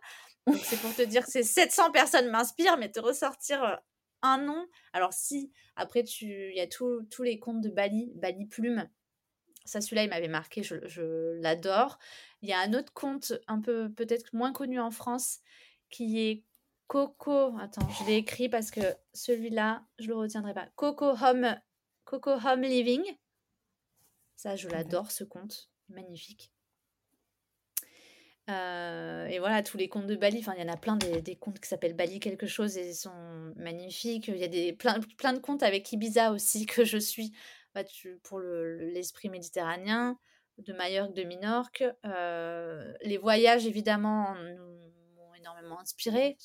Donc c'est pour te dire que ces 700 personnes m'inspirent, mais te ressortir un nom. Alors si, après, il y a tous les comptes de Bali, Bali Plume. Ça, celui-là, il m'avait marqué, je, l'adore. Il y a un autre compte, un peu peut-être moins connu en France, qui est Coco. Attends, je l'ai écrit parce que celui-là, je le retiendrai pas. Coco Home, Coco Home Living. Ça, je l'adore, ce compte. Magnifique. Euh, et voilà, tous les contes de Bali, enfin, il y en a plein des, des contes qui s'appellent Bali quelque chose et ils sont magnifiques. Il y a des, plein, plein de contes avec Ibiza aussi que je suis bah, tu, pour l'esprit méditerranéen, de Majorque, de Minorque. Euh, les voyages, évidemment, m'ont énormément inspiré.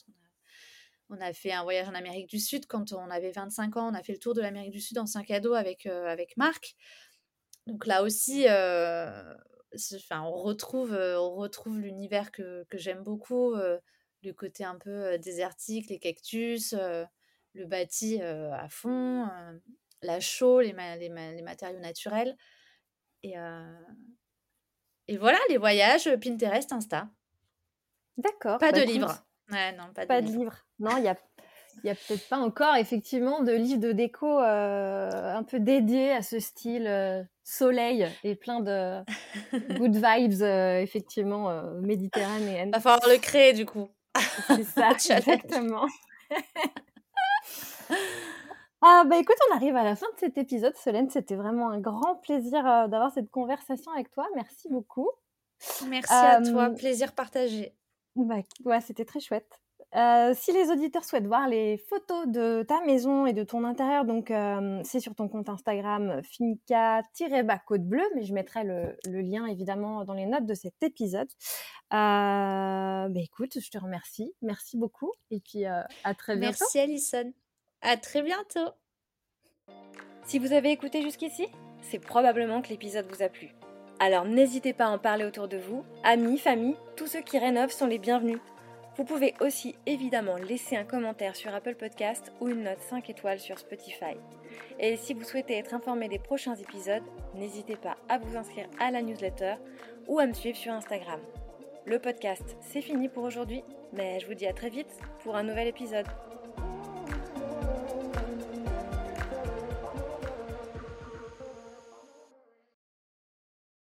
On a fait un voyage en Amérique du Sud quand on avait 25 ans. On a fait le tour de l'Amérique du Sud en sac à dos avec, euh, avec Marc. Donc là aussi, enfin, on retrouve, retrouve l'univers que, que j'aime beaucoup, le côté un peu désertique, les cactus, le bâti à fond, la chaux, les, les, les, matériaux naturels. Et, et voilà, les voyages, Pinterest, Insta. D'accord. Pas bah de livre. Ouais, non, pas, pas de, livre. Non, il y a il n'y a peut-être pas encore effectivement de livre de déco euh, un peu dédié à ce style euh, soleil et plein de good vibes euh, effectivement méditerranéennes. Va falloir le créer du coup. C'est ça, exactement. ah bah écoute, on arrive à la fin de cet épisode, Solène. C'était vraiment un grand plaisir d'avoir cette conversation avec toi. Merci beaucoup. Merci à toi, plaisir partagé. Bah, ouais, c'était très chouette. Euh, si les auditeurs souhaitent voir les photos de ta maison et de ton intérieur, donc euh, c'est sur ton compte Instagram finca-côte bleue, mais je mettrai le, lien évidemment dans les notes de cet épisode. Euh, bah, écoute, je te remercie, merci beaucoup et puis à très bientôt. Merci Alison, à très bientôt. Si vous avez écouté jusqu'ici, c'est probablement que l'épisode vous a plu. Alors n'hésitez pas à en parler autour de vous, amis, famille, tous ceux qui rénovent sont les bienvenus. Vous pouvez aussi évidemment laisser un commentaire sur Apple Podcast ou une note 5 étoiles sur Spotify. Et si vous souhaitez être informé des prochains épisodes, n'hésitez pas à vous inscrire à la newsletter ou à me suivre sur Instagram. Le podcast, c'est fini pour aujourd'hui, mais je vous dis à très vite pour un nouvel épisode.